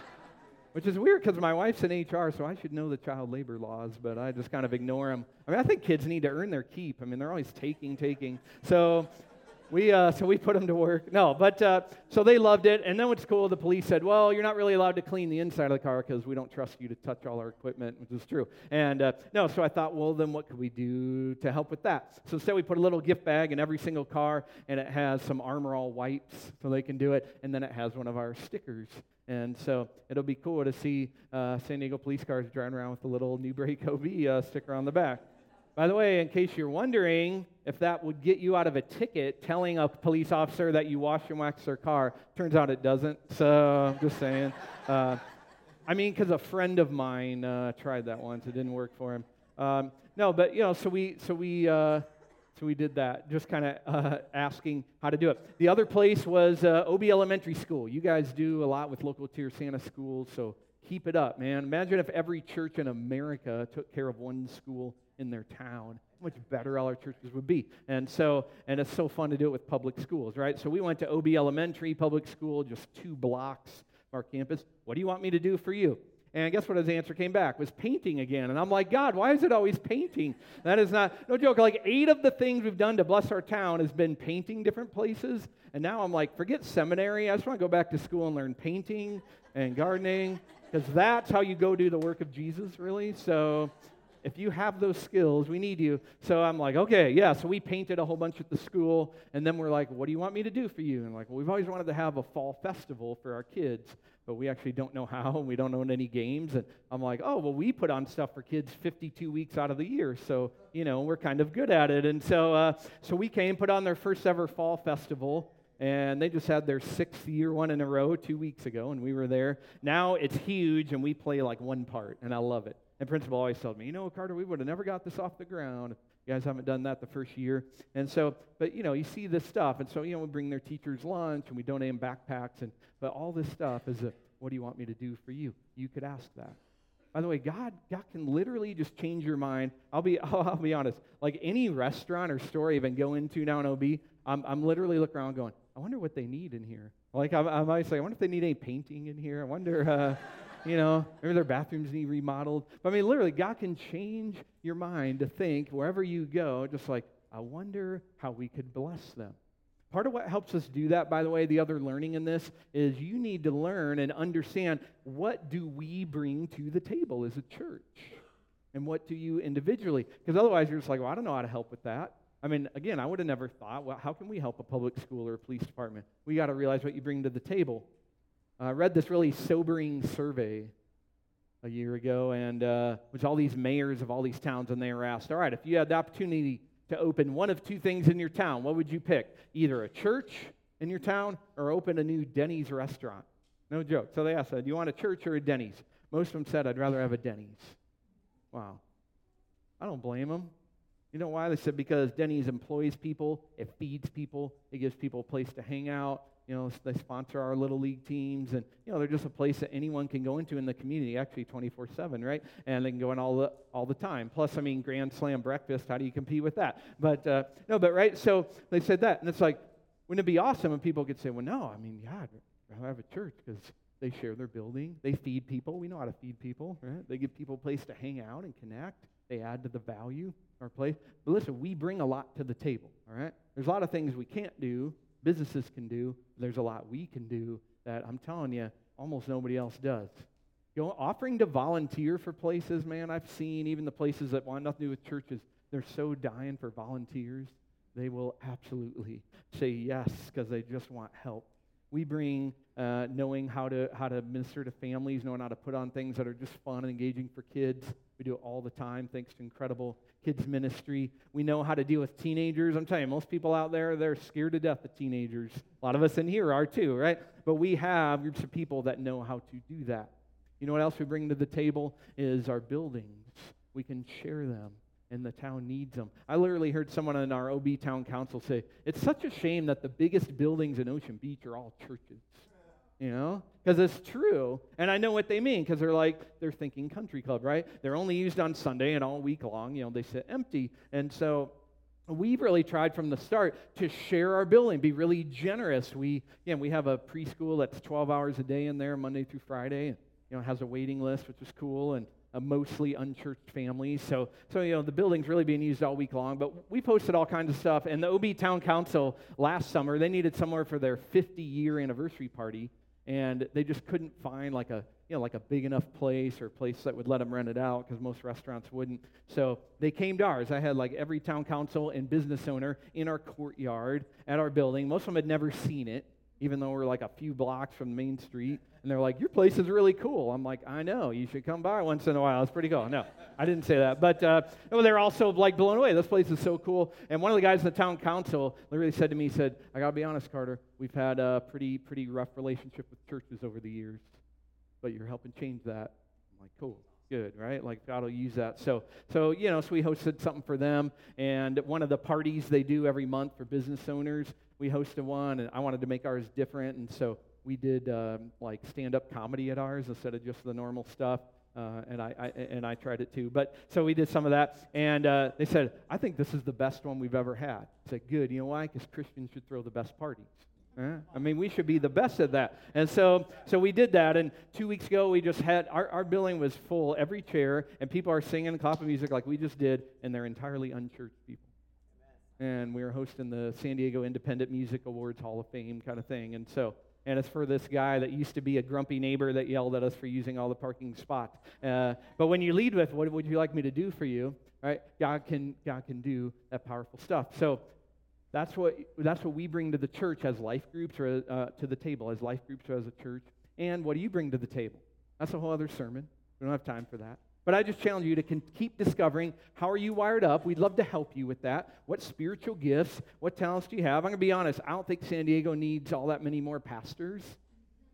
Which is weird because my wife's in HR, so I should know the child labor laws, but I just kind of ignore them. I mean, I think kids need to earn their keep. I mean, they're always taking, taking. So we, uh, so we put them to work. No, but uh, so they loved it. And then what's cool, the police said, well, you're not really allowed to clean the inside of the car because we don't trust you to touch all our equipment, which is true. And uh, no, so I thought, well, then what could we do to help with that? So instead, we put a little gift bag in every single car, and it has some Armor All wipes so they can do it. And then it has one of our stickers and so it'll be cool to see uh, San Diego police cars driving around with a little New Break OB uh, sticker on the back. By the way, in case you're wondering if that would get you out of a ticket telling a police officer that you wash and wax their car, turns out it doesn't. So I'm just saying. Uh, I mean, because a friend of mine uh, tried that once, it didn't work for him. Um, no, but you know, so we so we uh, so we did that, just kind of uh, asking how to do it. The other place was uh, OB Elementary School. You guys do a lot with local Tierrasanta schools, so keep it up, man. Imagine if every church in America took care of one school in their town. How much better all our churches would be. And so, and it's so fun to do it with public schools, right? So we went to OB Elementary Public School, just two blocks from our campus. What do you want me to do for you? And guess what his answer came back? Was painting again. And I'm like, God, why is it always painting? That is not, no joke. Like eight of the things we've done to bless our town has been painting different places. And now I'm like, forget seminary. I just want to go back to school and learn painting and gardening because that's how you go do the work of Jesus, really. So if you have those skills, we need you. So I'm like, okay, yeah. So we painted a whole bunch at the school, and then we're like, what do you want me to do for you? And like, well, we've always wanted to have a fall festival for our kids. but we actually don't know how, and we don't own any games. And I'm like, oh, well, we put on stuff for kids 52 weeks out of the year, so you know we're kind of good at it. And so, uh, so we came, put on their first ever fall festival, and they just had their sixth year one in a row two weeks ago, and we were there. Now it's huge, and we play like one part, and I love it. And principal always told me, you know, Carter, we would have never got this off the ground. You guys haven't done that the first year. And so, but you know, you see this stuff. And so, you know, we bring their teachers lunch and we donate them backpacks. And, but all this stuff is a, what do you want me to do for you? You could ask that. By the way, God, God can literally just change your mind. I'll be, I'll, I'll be honest. Like any restaurant or store I've been going to now in OB, I'm, I'm literally looking around going, I wonder what they need in here. Like I, I might say, I wonder if they need any painting in here. I wonder, uh, you know, maybe their bathrooms need remodeled. But I mean, literally, God can change your mind to think wherever you go, just like, I wonder how we could bless them. Part of what helps us do that, by the way, the other learning in this is you need to learn and understand what do we bring to the table as a church? And what do you individually? Because otherwise you're just like, well, I don't know how to help with that. I mean, again, I would have never thought, well, how can we help a public school or a police department? We got to realize what you bring to the table. I read this really sobering survey a year ago, and uh, was all these mayors of all these towns, and they were asked, all right, if you had the opportunity to open one of two things in your town, what would you pick? Either a church in your town or open a new Denny's restaurant. No joke. So they asked, do you want a church or a Denny's? Most of them said, I'd rather have a Denny's. Wow. I don't blame them. You know why? They said because Denny's employs people, it feeds people, it gives people a place to hang out. You know, they sponsor our little league teams, and you know they're just a place that anyone can go into in the community, actually 24/7, right? And they can go in all the all the time. Plus, I mean, Grand Slam breakfast. How do you compete with that? But uh, no, but right. So they said that, and it's like, wouldn't it be awesome if people could say, well, no, I mean, yeah, I have a church because they share their building, they feed people. We know how to feed people, right? They give people a place to hang out and connect. They add to the value our place. But listen, we bring a lot to the table, all right? There's a lot of things we can't do, businesses can do. There's a lot we can do that I'm telling you, almost nobody else does. You know, offering to volunteer for places, man, I've seen even the places that want nothing to do with churches, they're so dying for volunteers. They will absolutely say yes because they just want help. We bring uh, knowing how to how to minister to families, knowing how to put on things that are just fun and engaging for kids. We do it all the time, thanks to incredible kids ministry. We know how to deal with teenagers. I'm telling you, most people out there they're scared to death of teenagers. A lot of us in here are too, right? But we have groups of people that know how to do that. You know what else we bring to the table is our buildings. We can share them and the town needs them. I literally heard someone in our OB town council say, It's such a shame that the biggest buildings in Ocean Beach are all churches. You know? Because it's true. And I know what they mean because they're like, they're thinking country club, right? They're only used on Sunday and all week long, you know, they sit empty. And so we've really tried from the start to share our building, be really generous. We, yeah, we have a preschool that's 12 hours a day in there, Monday through Friday. And, you know, has a waiting list, which is cool. And a mostly unchurched families. So, so, you know, the building's really being used all week long. But we posted all kinds of stuff. And the OB Town Council last summer, they needed somewhere for their 50 year anniversary party. And they just couldn't find like a, you know, like a big enough place or a place that would let them rent it out because most restaurants wouldn't. So they came to ours. I had like every town council and business owner in our courtyard at our building. Most of them had never seen it even though we're like a few blocks from Main Street. And they're like, Your place is really cool. I'm like, I know. You should come by once in a while. It's pretty cool. No, I didn't say that. But uh, they're also like blown away. This place is so cool. And one of the guys in the town council literally said to me, he said, I got to be honest, Carter, we've had a pretty, pretty rough relationship with churches over the years, but you're helping change that. I'm like, Cool good, right? Like God will use that. So, so you know, so we hosted something for them, and one of the parties they do every month for business owners, we hosted one, and I wanted to make ours different, and so we did um, like stand-up comedy at ours instead of just the normal stuff. Uh, and I, I, and I tried it too. But so we did some of that, and uh, they said, "I think this is the best one we've ever had." I said, "Good. You know why? Because Christians should throw the best parties." I mean, we should be the best at that. And so, so we did that. And two weeks ago, we just had our, our building was full, every chair, and people are singing clapping music like we just did, and they're entirely unchurched people. And we were hosting the San Diego Independent Music Awards Hall of Fame kind of thing. And so, and it's for this guy that used to be a grumpy neighbor that yelled at us for using all the parking spots. Uh, but when you lead with, what would you like me to do for you? Right? God can, God can do that powerful stuff. So that's what, that's what we bring to the church as life groups or uh, to the table as life groups or as a church And what do you bring to the table? That's a whole other sermon. We don't have time for that. But I just challenge you to keep discovering how are you wired up. We'd love to help you with that. What spiritual gifts, what talents do you have? I'm going to be honest. I don't think San Diego needs all that many more pastors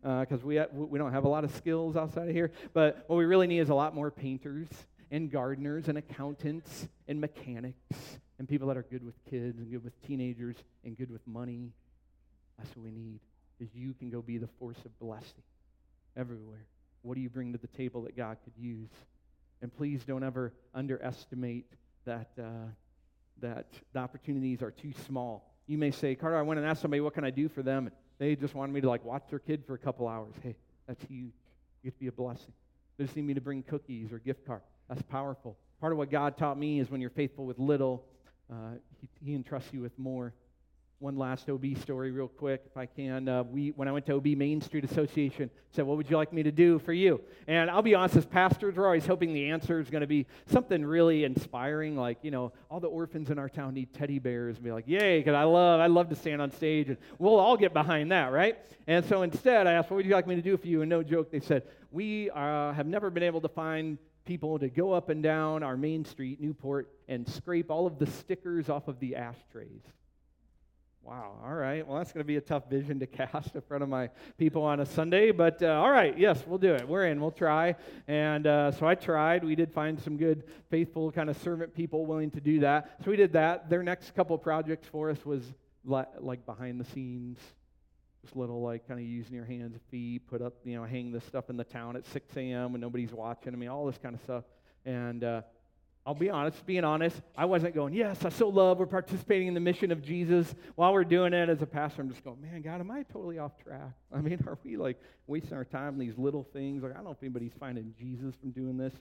because uh, we, we don't have a lot of skills outside of here. But what we really need is a lot more painters and gardeners and accountants and mechanics and people that are good with kids and good with teenagers and good with money. That's what we need. Is you can go be the force of blessing everywhere. What do you bring to the table that God could use? And please don't ever underestimate that, uh, that the opportunities are too small. You may say, Carter, I went and asked somebody, what can I do for them? And They just wanted me to like watch their kid for a couple hours. Hey, that's huge. You get to be a blessing. They just need me to bring cookies or gift card. That's powerful. Part of what God taught me is when you're faithful with little, uh, he, he entrusts you with more one last OB story, real quick, if I can. Uh, we, when I went to OB Main Street Association, said, "What would you like me to do for you?" And I'll be honest, as pastors, we're always hoping the answer is going to be something really inspiring, like you know, all the orphans in our town need teddy bears, and be like, "Yay!" Because I love, I love to stand on stage, and we'll all get behind that, right? And so instead, I asked, "What would you like me to do for you?" And no joke, they said, "We uh, have never been able to find." people to go up and down our main street, Newport, and scrape all of the stickers off of the ashtrays. Wow, all right. Well, that's going to be a tough vision to cast in front of my people on a Sunday, but uh, all right, yes, we'll do it. We're in, we'll try. And uh, so I tried. We did find some good, faithful, kind of servant people willing to do that. So we did that. Their next couple projects for us was like behind the scenes, just little like kind of using your hands and feet, put up, you know, hang this stuff in the town at 6 a.m. when nobody's watching. I mean, all this kind of stuff. And uh, I'll be honest, being honest, I wasn't going, yes, I so love, we're participating in the mission of Jesus. While we're doing it as a pastor, I'm just going, man, God, am I totally off track? I mean, are we like wasting our time on these little things? Like, I don't know if anybody's finding Jesus from doing this.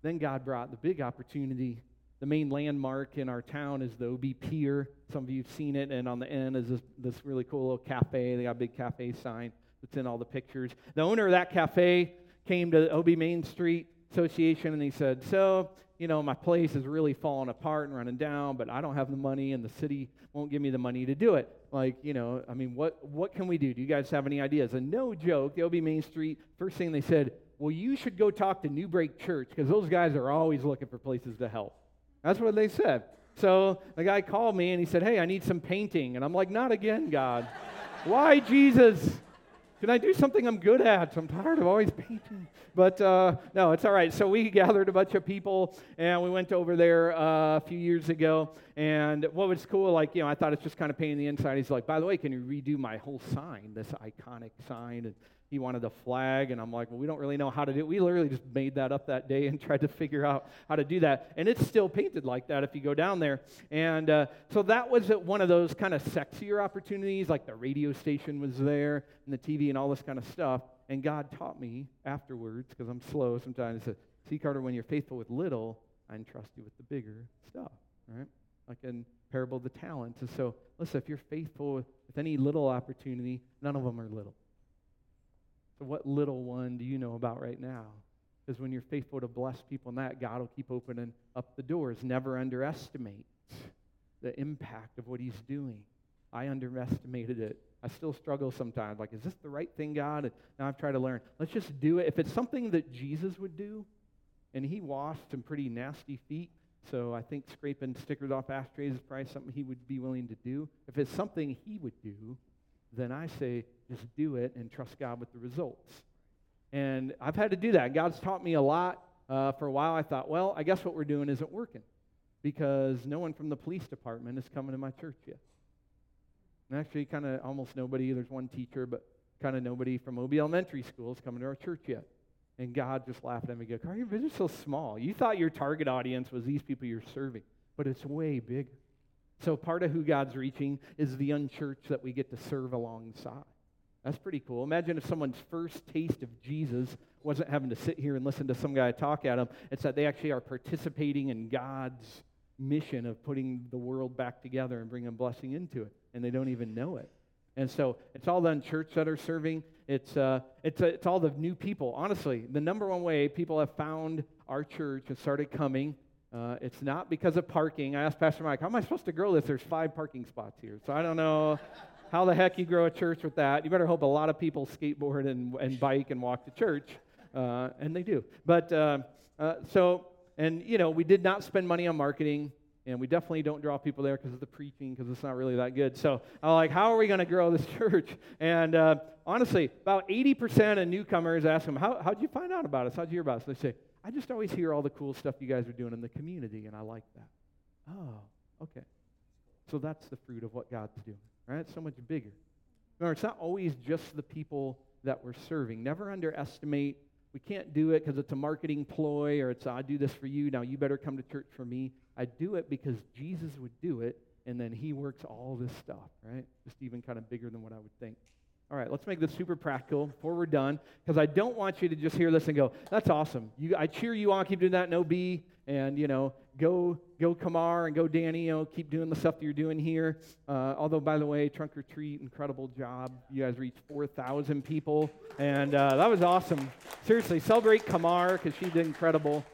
Then God brought the big opportunity. The main landmark in our town is the OB Pier. Some of you have seen it, and on the end is this, this really cool little cafe. They got a big cafe sign that's in all the pictures. The owner of that cafe came to OB Main Street Association and he said, So, you know, my place is really falling apart and running down, but I don't have the money and the city won't give me the money to do it. Like, you know, I mean, what, what can we do? Do you guys have any ideas? And no joke, the OB Main Street, first thing they said, well, you should go talk to New Break Church because those guys are always looking for places to help. That's what they said. So the guy called me and he said, hey, I need some painting. And I'm like, not again, God. Why, Jesus? Can I do something I'm good at? I'm tired of always painting. But uh, no, it's all right. So we gathered a bunch of people and we went over there uh, a few years ago. And what was cool, like, you know, I thought it's just kind of painting the inside. He's like, by the way, can you redo my whole sign, this iconic sign? And he wanted a flag, and I'm like, well, we don't really know how to do it. We literally just made that up that day and tried to figure out how to do that. And it's still painted like that if you go down there. And uh, so that was one of those kind of sexier opportunities, like the radio station was there and the TV and all this kind of stuff. And God taught me afterwards, because I'm slow sometimes, to see, Carter, when you're faithful with little, I entrust you with the bigger stuff, right? Like in parable of the talents. And so, listen, if you're faithful with, with any little opportunity, none of them are little. So, what little one do you know about right now? Because when you're faithful to bless people in that, God will keep opening up the doors. Never underestimate the impact of what He's doing. I underestimated it. I still struggle sometimes. Like, is this the right thing, God? And now I've tried to learn. Let's just do it. If it's something that Jesus would do, and He washed some pretty nasty feet, so I think scraping stickers off ashtrays is probably something He would be willing to do. If it's something He would do, then I say just do it and trust God with the results. And I've had to do that. God's taught me a lot. Uh, for a while, I thought, well, I guess what we're doing isn't working because no one from the police department is coming to my church yet. And actually, kind of almost nobody, there's one teacher, but kind of nobody from OB Elementary School is coming to our church yet. And God just laughed at me and go, Carl, your vision's so small. You thought your target audience was these people you're serving, but it's way bigger. So part of who God's reaching is the unchurched that we get to serve alongside. That's pretty cool. Imagine if someone's first taste of Jesus wasn't having to sit here and listen to some guy talk at them. It's that they actually are participating in God's mission of putting the world back together and bringing blessing into it, and they don't even know it. And so it's all the unchurched that are serving. It's, uh, it's, uh, it's all the new people. Honestly, the number one way people have found our church and started coming uh, it's not because of parking. I asked Pastor Mike, how am I supposed to grow this? There's five parking spots here. So I don't know how the heck you grow a church with that? You better hope a lot of people skateboard and, and bike and walk to church, uh, and they do. But uh, uh, so, and you know, we did not spend money on marketing. And we definitely don't draw people there because of the preaching, because it's not really that good. So I'm like, how are we going to grow this church? And uh, honestly, about 80% of newcomers ask them, how, how'd you find out about us? How'd you hear about us? They say, I just always hear all the cool stuff you guys are doing in the community, and I like that. Oh, okay. So that's the fruit of what God's doing, right? It's so much bigger. Remember, it's not always just the people that we're serving. Never underestimate. We can't do it because it's a marketing ploy or it's, I do this for you, now you better come to church for me. I do it because Jesus would do it, and then he works all this stuff, right? Just even kind of bigger than what I would think. All right, let's make this super practical before we're done, because I don't want you to just hear this and go, "That's awesome." You, I cheer you on. Keep doing that. No B, and you know, go go Kamar and go Danny. You know, keep doing the stuff that you're doing here. Uh, although, by the way, trunk or treat, incredible job. You guys reached 4,000 people, and uh, that was awesome. Seriously, celebrate Kamar because she did incredible.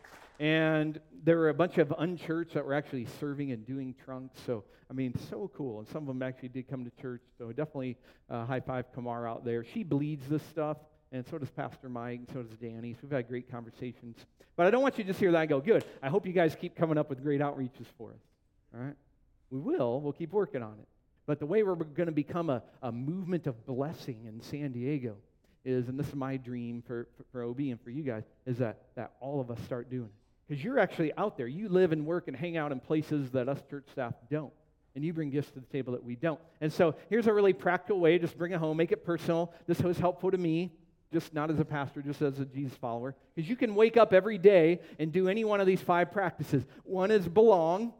And there were a bunch of unchurched that were actually serving and doing trunks. So, I mean, so cool. And some of them actually did come to church. So, definitely uh, high five Kamar out there. She bleeds this stuff, and so does Pastor Mike, and so does Danny. So, we've had great conversations. But I don't want you to just hear that and go, good. I hope you guys keep coming up with great outreaches for us. All right? We will. We'll keep working on it. But the way we're going to become a, a movement of blessing in San Diego is, and this is my dream for, for, for OB and for you guys, is that, that all of us start doing it because you're actually out there. You live and work and hang out in places that us church staff don't. And you bring gifts to the table that we don't. And so here's a really practical way just bring it home, make it personal. This was helpful to me, just not as a pastor, just as a Jesus follower. Because you can wake up every day and do any one of these five practices. One is belong.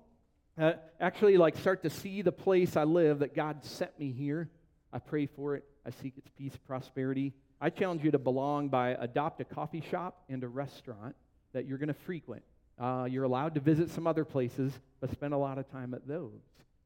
Uh, actually, like start to see the place I live that God sent me here. I pray for it. I seek its peace, prosperity. I challenge you to belong by adopt a coffee shop and a restaurant that you're going to frequent. Uh, you're allowed to visit some other places, but spend a lot of time at those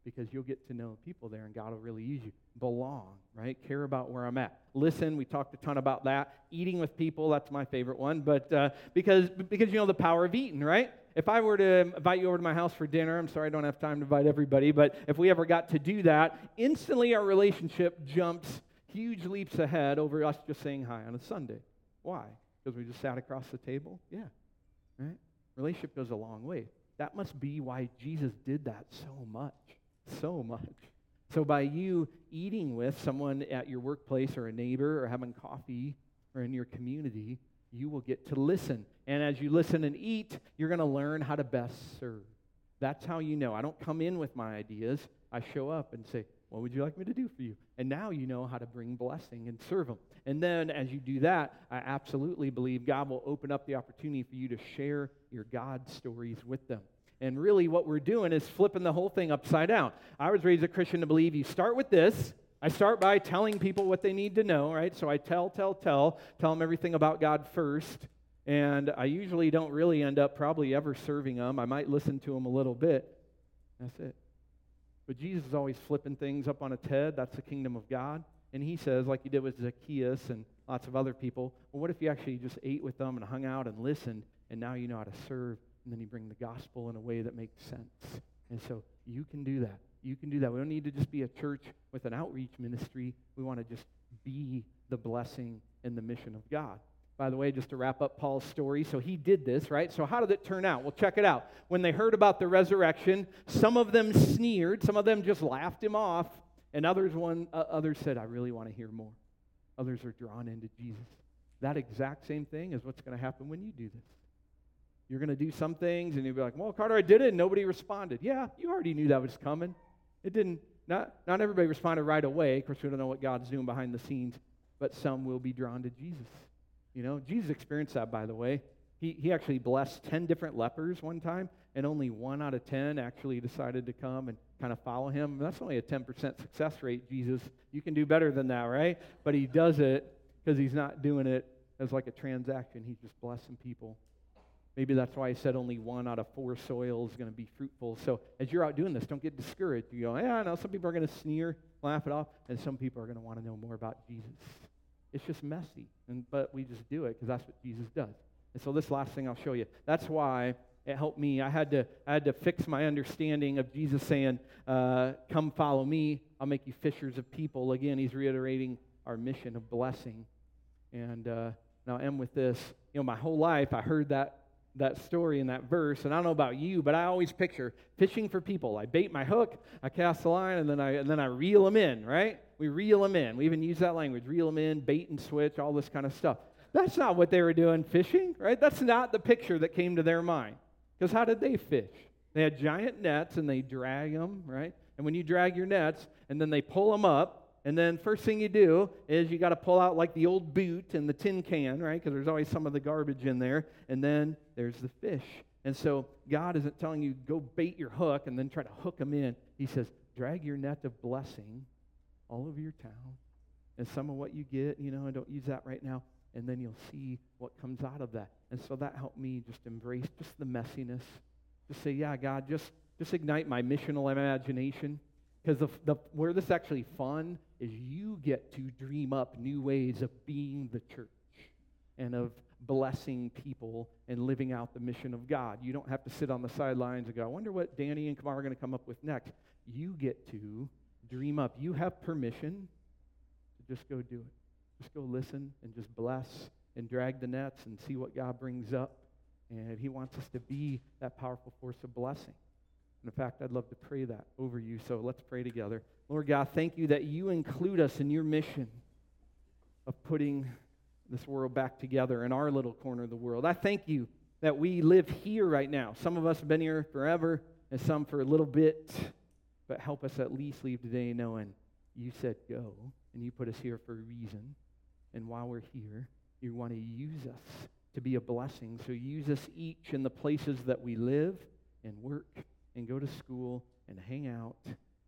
because you'll get to know people there and God will really use you. Belong, right? Care about where I'm at. Listen, we talked a ton about that. Eating with people, that's my favorite one, but uh, because, because you know the power of eating, right? If I were to invite you over to my house for dinner, I'm sorry I don't have time to invite everybody, but if we ever got to do that, instantly our relationship jumps huge leaps ahead over us just saying hi on a Sunday. Why? Because we just sat across the table? Yeah, Right? Relationship goes a long way. That must be why Jesus did that so much. So much. So by you eating with someone at your workplace or a neighbor or having coffee or in your community, you will get to listen. And as you listen and eat, you're going to learn how to best serve. That's how you know. I don't come in with my ideas. I show up and say, What would you like me to do for you? And now you know how to bring blessing and serve them. And then as you do that, I absolutely believe God will open up the opportunity for you to share your God stories with them. And really, what we're doing is flipping the whole thing upside down. I was raised a Christian to believe you start with this. I start by telling people what they need to know, right? So I tell, tell, tell, tell them everything about God first. And I usually don't really end up probably ever serving them. I might listen to them a little bit. That's it. But Jesus is always flipping things up on its head. That's the kingdom of God. And he says, like he did with Zacchaeus and lots of other people, well, what if you actually just ate with them and hung out and listened, and now you know how to serve, and then you bring the gospel in a way that makes sense? And so you can do that. You can do that. We don't need to just be a church with an outreach ministry. We want to just be the blessing and the mission of God. By the way, just to wrap up Paul's story, so he did this, right? So, how did it turn out? Well, check it out. When they heard about the resurrection, some of them sneered, some of them just laughed him off, and others, one, uh, others said, I really want to hear more. Others are drawn into Jesus. That exact same thing is what's going to happen when you do this. You're going to do some things, and you'll be like, well, Carter, I did it, and nobody responded. Yeah, you already knew that was coming. It didn't, not, not everybody responded right away. Of course, we don't know what God's doing behind the scenes, but some will be drawn to Jesus. You know, Jesus experienced that, by the way. He, he actually blessed 10 different lepers one time, and only one out of 10 actually decided to come and kind of follow him. That's only a 10% success rate, Jesus. You can do better than that, right? But he does it because he's not doing it as like a transaction. He's just blessing people. Maybe that's why he said only one out of four soil is going to be fruitful. So as you're out doing this, don't get discouraged. You go, yeah, I know some people are going to sneer, laugh it off, and some people are going to want to know more about Jesus. It's just messy, and, but we just do it because that's what Jesus does. And so this last thing I'll show you. That's why it helped me. I had to, I had to fix my understanding of Jesus saying, uh, Come follow me, I'll make you fishers of people. Again, he's reiterating our mission of blessing. And uh, now, end with this. You know, my whole life I heard that that story in that verse, and I don't know about you, but I always picture fishing for people. I bait my hook, I cast the line, and then I and then I reel them in. Right? We reel them in. We even use that language: reel them in, bait and switch, all this kind of stuff. That's not what they were doing fishing, right? That's not the picture that came to their mind. Because how did they fish? They had giant nets and they drag them, right? And when you drag your nets and then they pull them up, and then first thing you do is you got to pull out like the old boot and the tin can, right? Because there's always some of the garbage in there. And then there's the fish. And so God isn't telling you go bait your hook and then try to hook them in. He says, drag your net of blessing all over your town. And some of what you get, you know, I don't use that right now. And then you'll see what comes out of that. And so that helped me just embrace just the messiness. Just say, yeah, God, just, just ignite my missional imagination. Because the, the, where this actually fun is you get to dream up new ways of being the church and of blessing people and living out the mission of God. You don't have to sit on the sidelines and go, I wonder what Danny and Kamar are going to come up with next. You get to dream up. You have permission to just go do it. Just go listen and just bless and drag the nets and see what God brings up. And He wants us to be that powerful force of blessing. And in fact, I'd love to pray that over you. So let's pray together. Lord God, thank you that you include us in your mission of putting this world back together in our little corner of the world. I thank you that we live here right now. Some of us have been here forever, and some for a little bit. But help us at least leave today knowing you said go, and you put us here for a reason. And while we're here, you want to use us to be a blessing. So use us each in the places that we live and work and go to school and hang out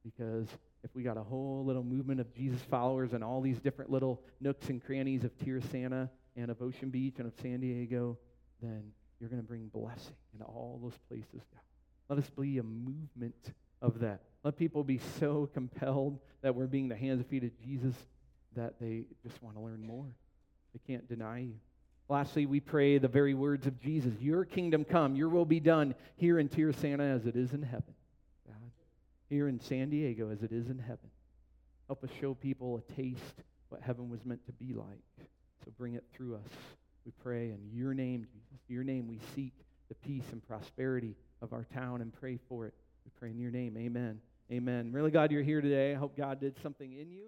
because if we got a whole little movement of Jesus followers and all these different little nooks and crannies of Santa and of Ocean Beach and of San Diego, then you're going to bring blessing in all those places, God. Let us be a movement of that. Let people be so compelled that we're being the hands and feet of Jesus that they just want to learn more. They can't deny you. Lastly, we pray the very words of Jesus Your kingdom come, your will be done here in Santa as it is in heaven. God, here in San Diego as it is in heaven. Help us show people a taste what heaven was meant to be like. So bring it through us. We pray in your name, Jesus. Your name we seek the peace and prosperity of our town and pray for it. We pray in your name. Amen. Amen. Really glad you're here today. I hope God did something in you.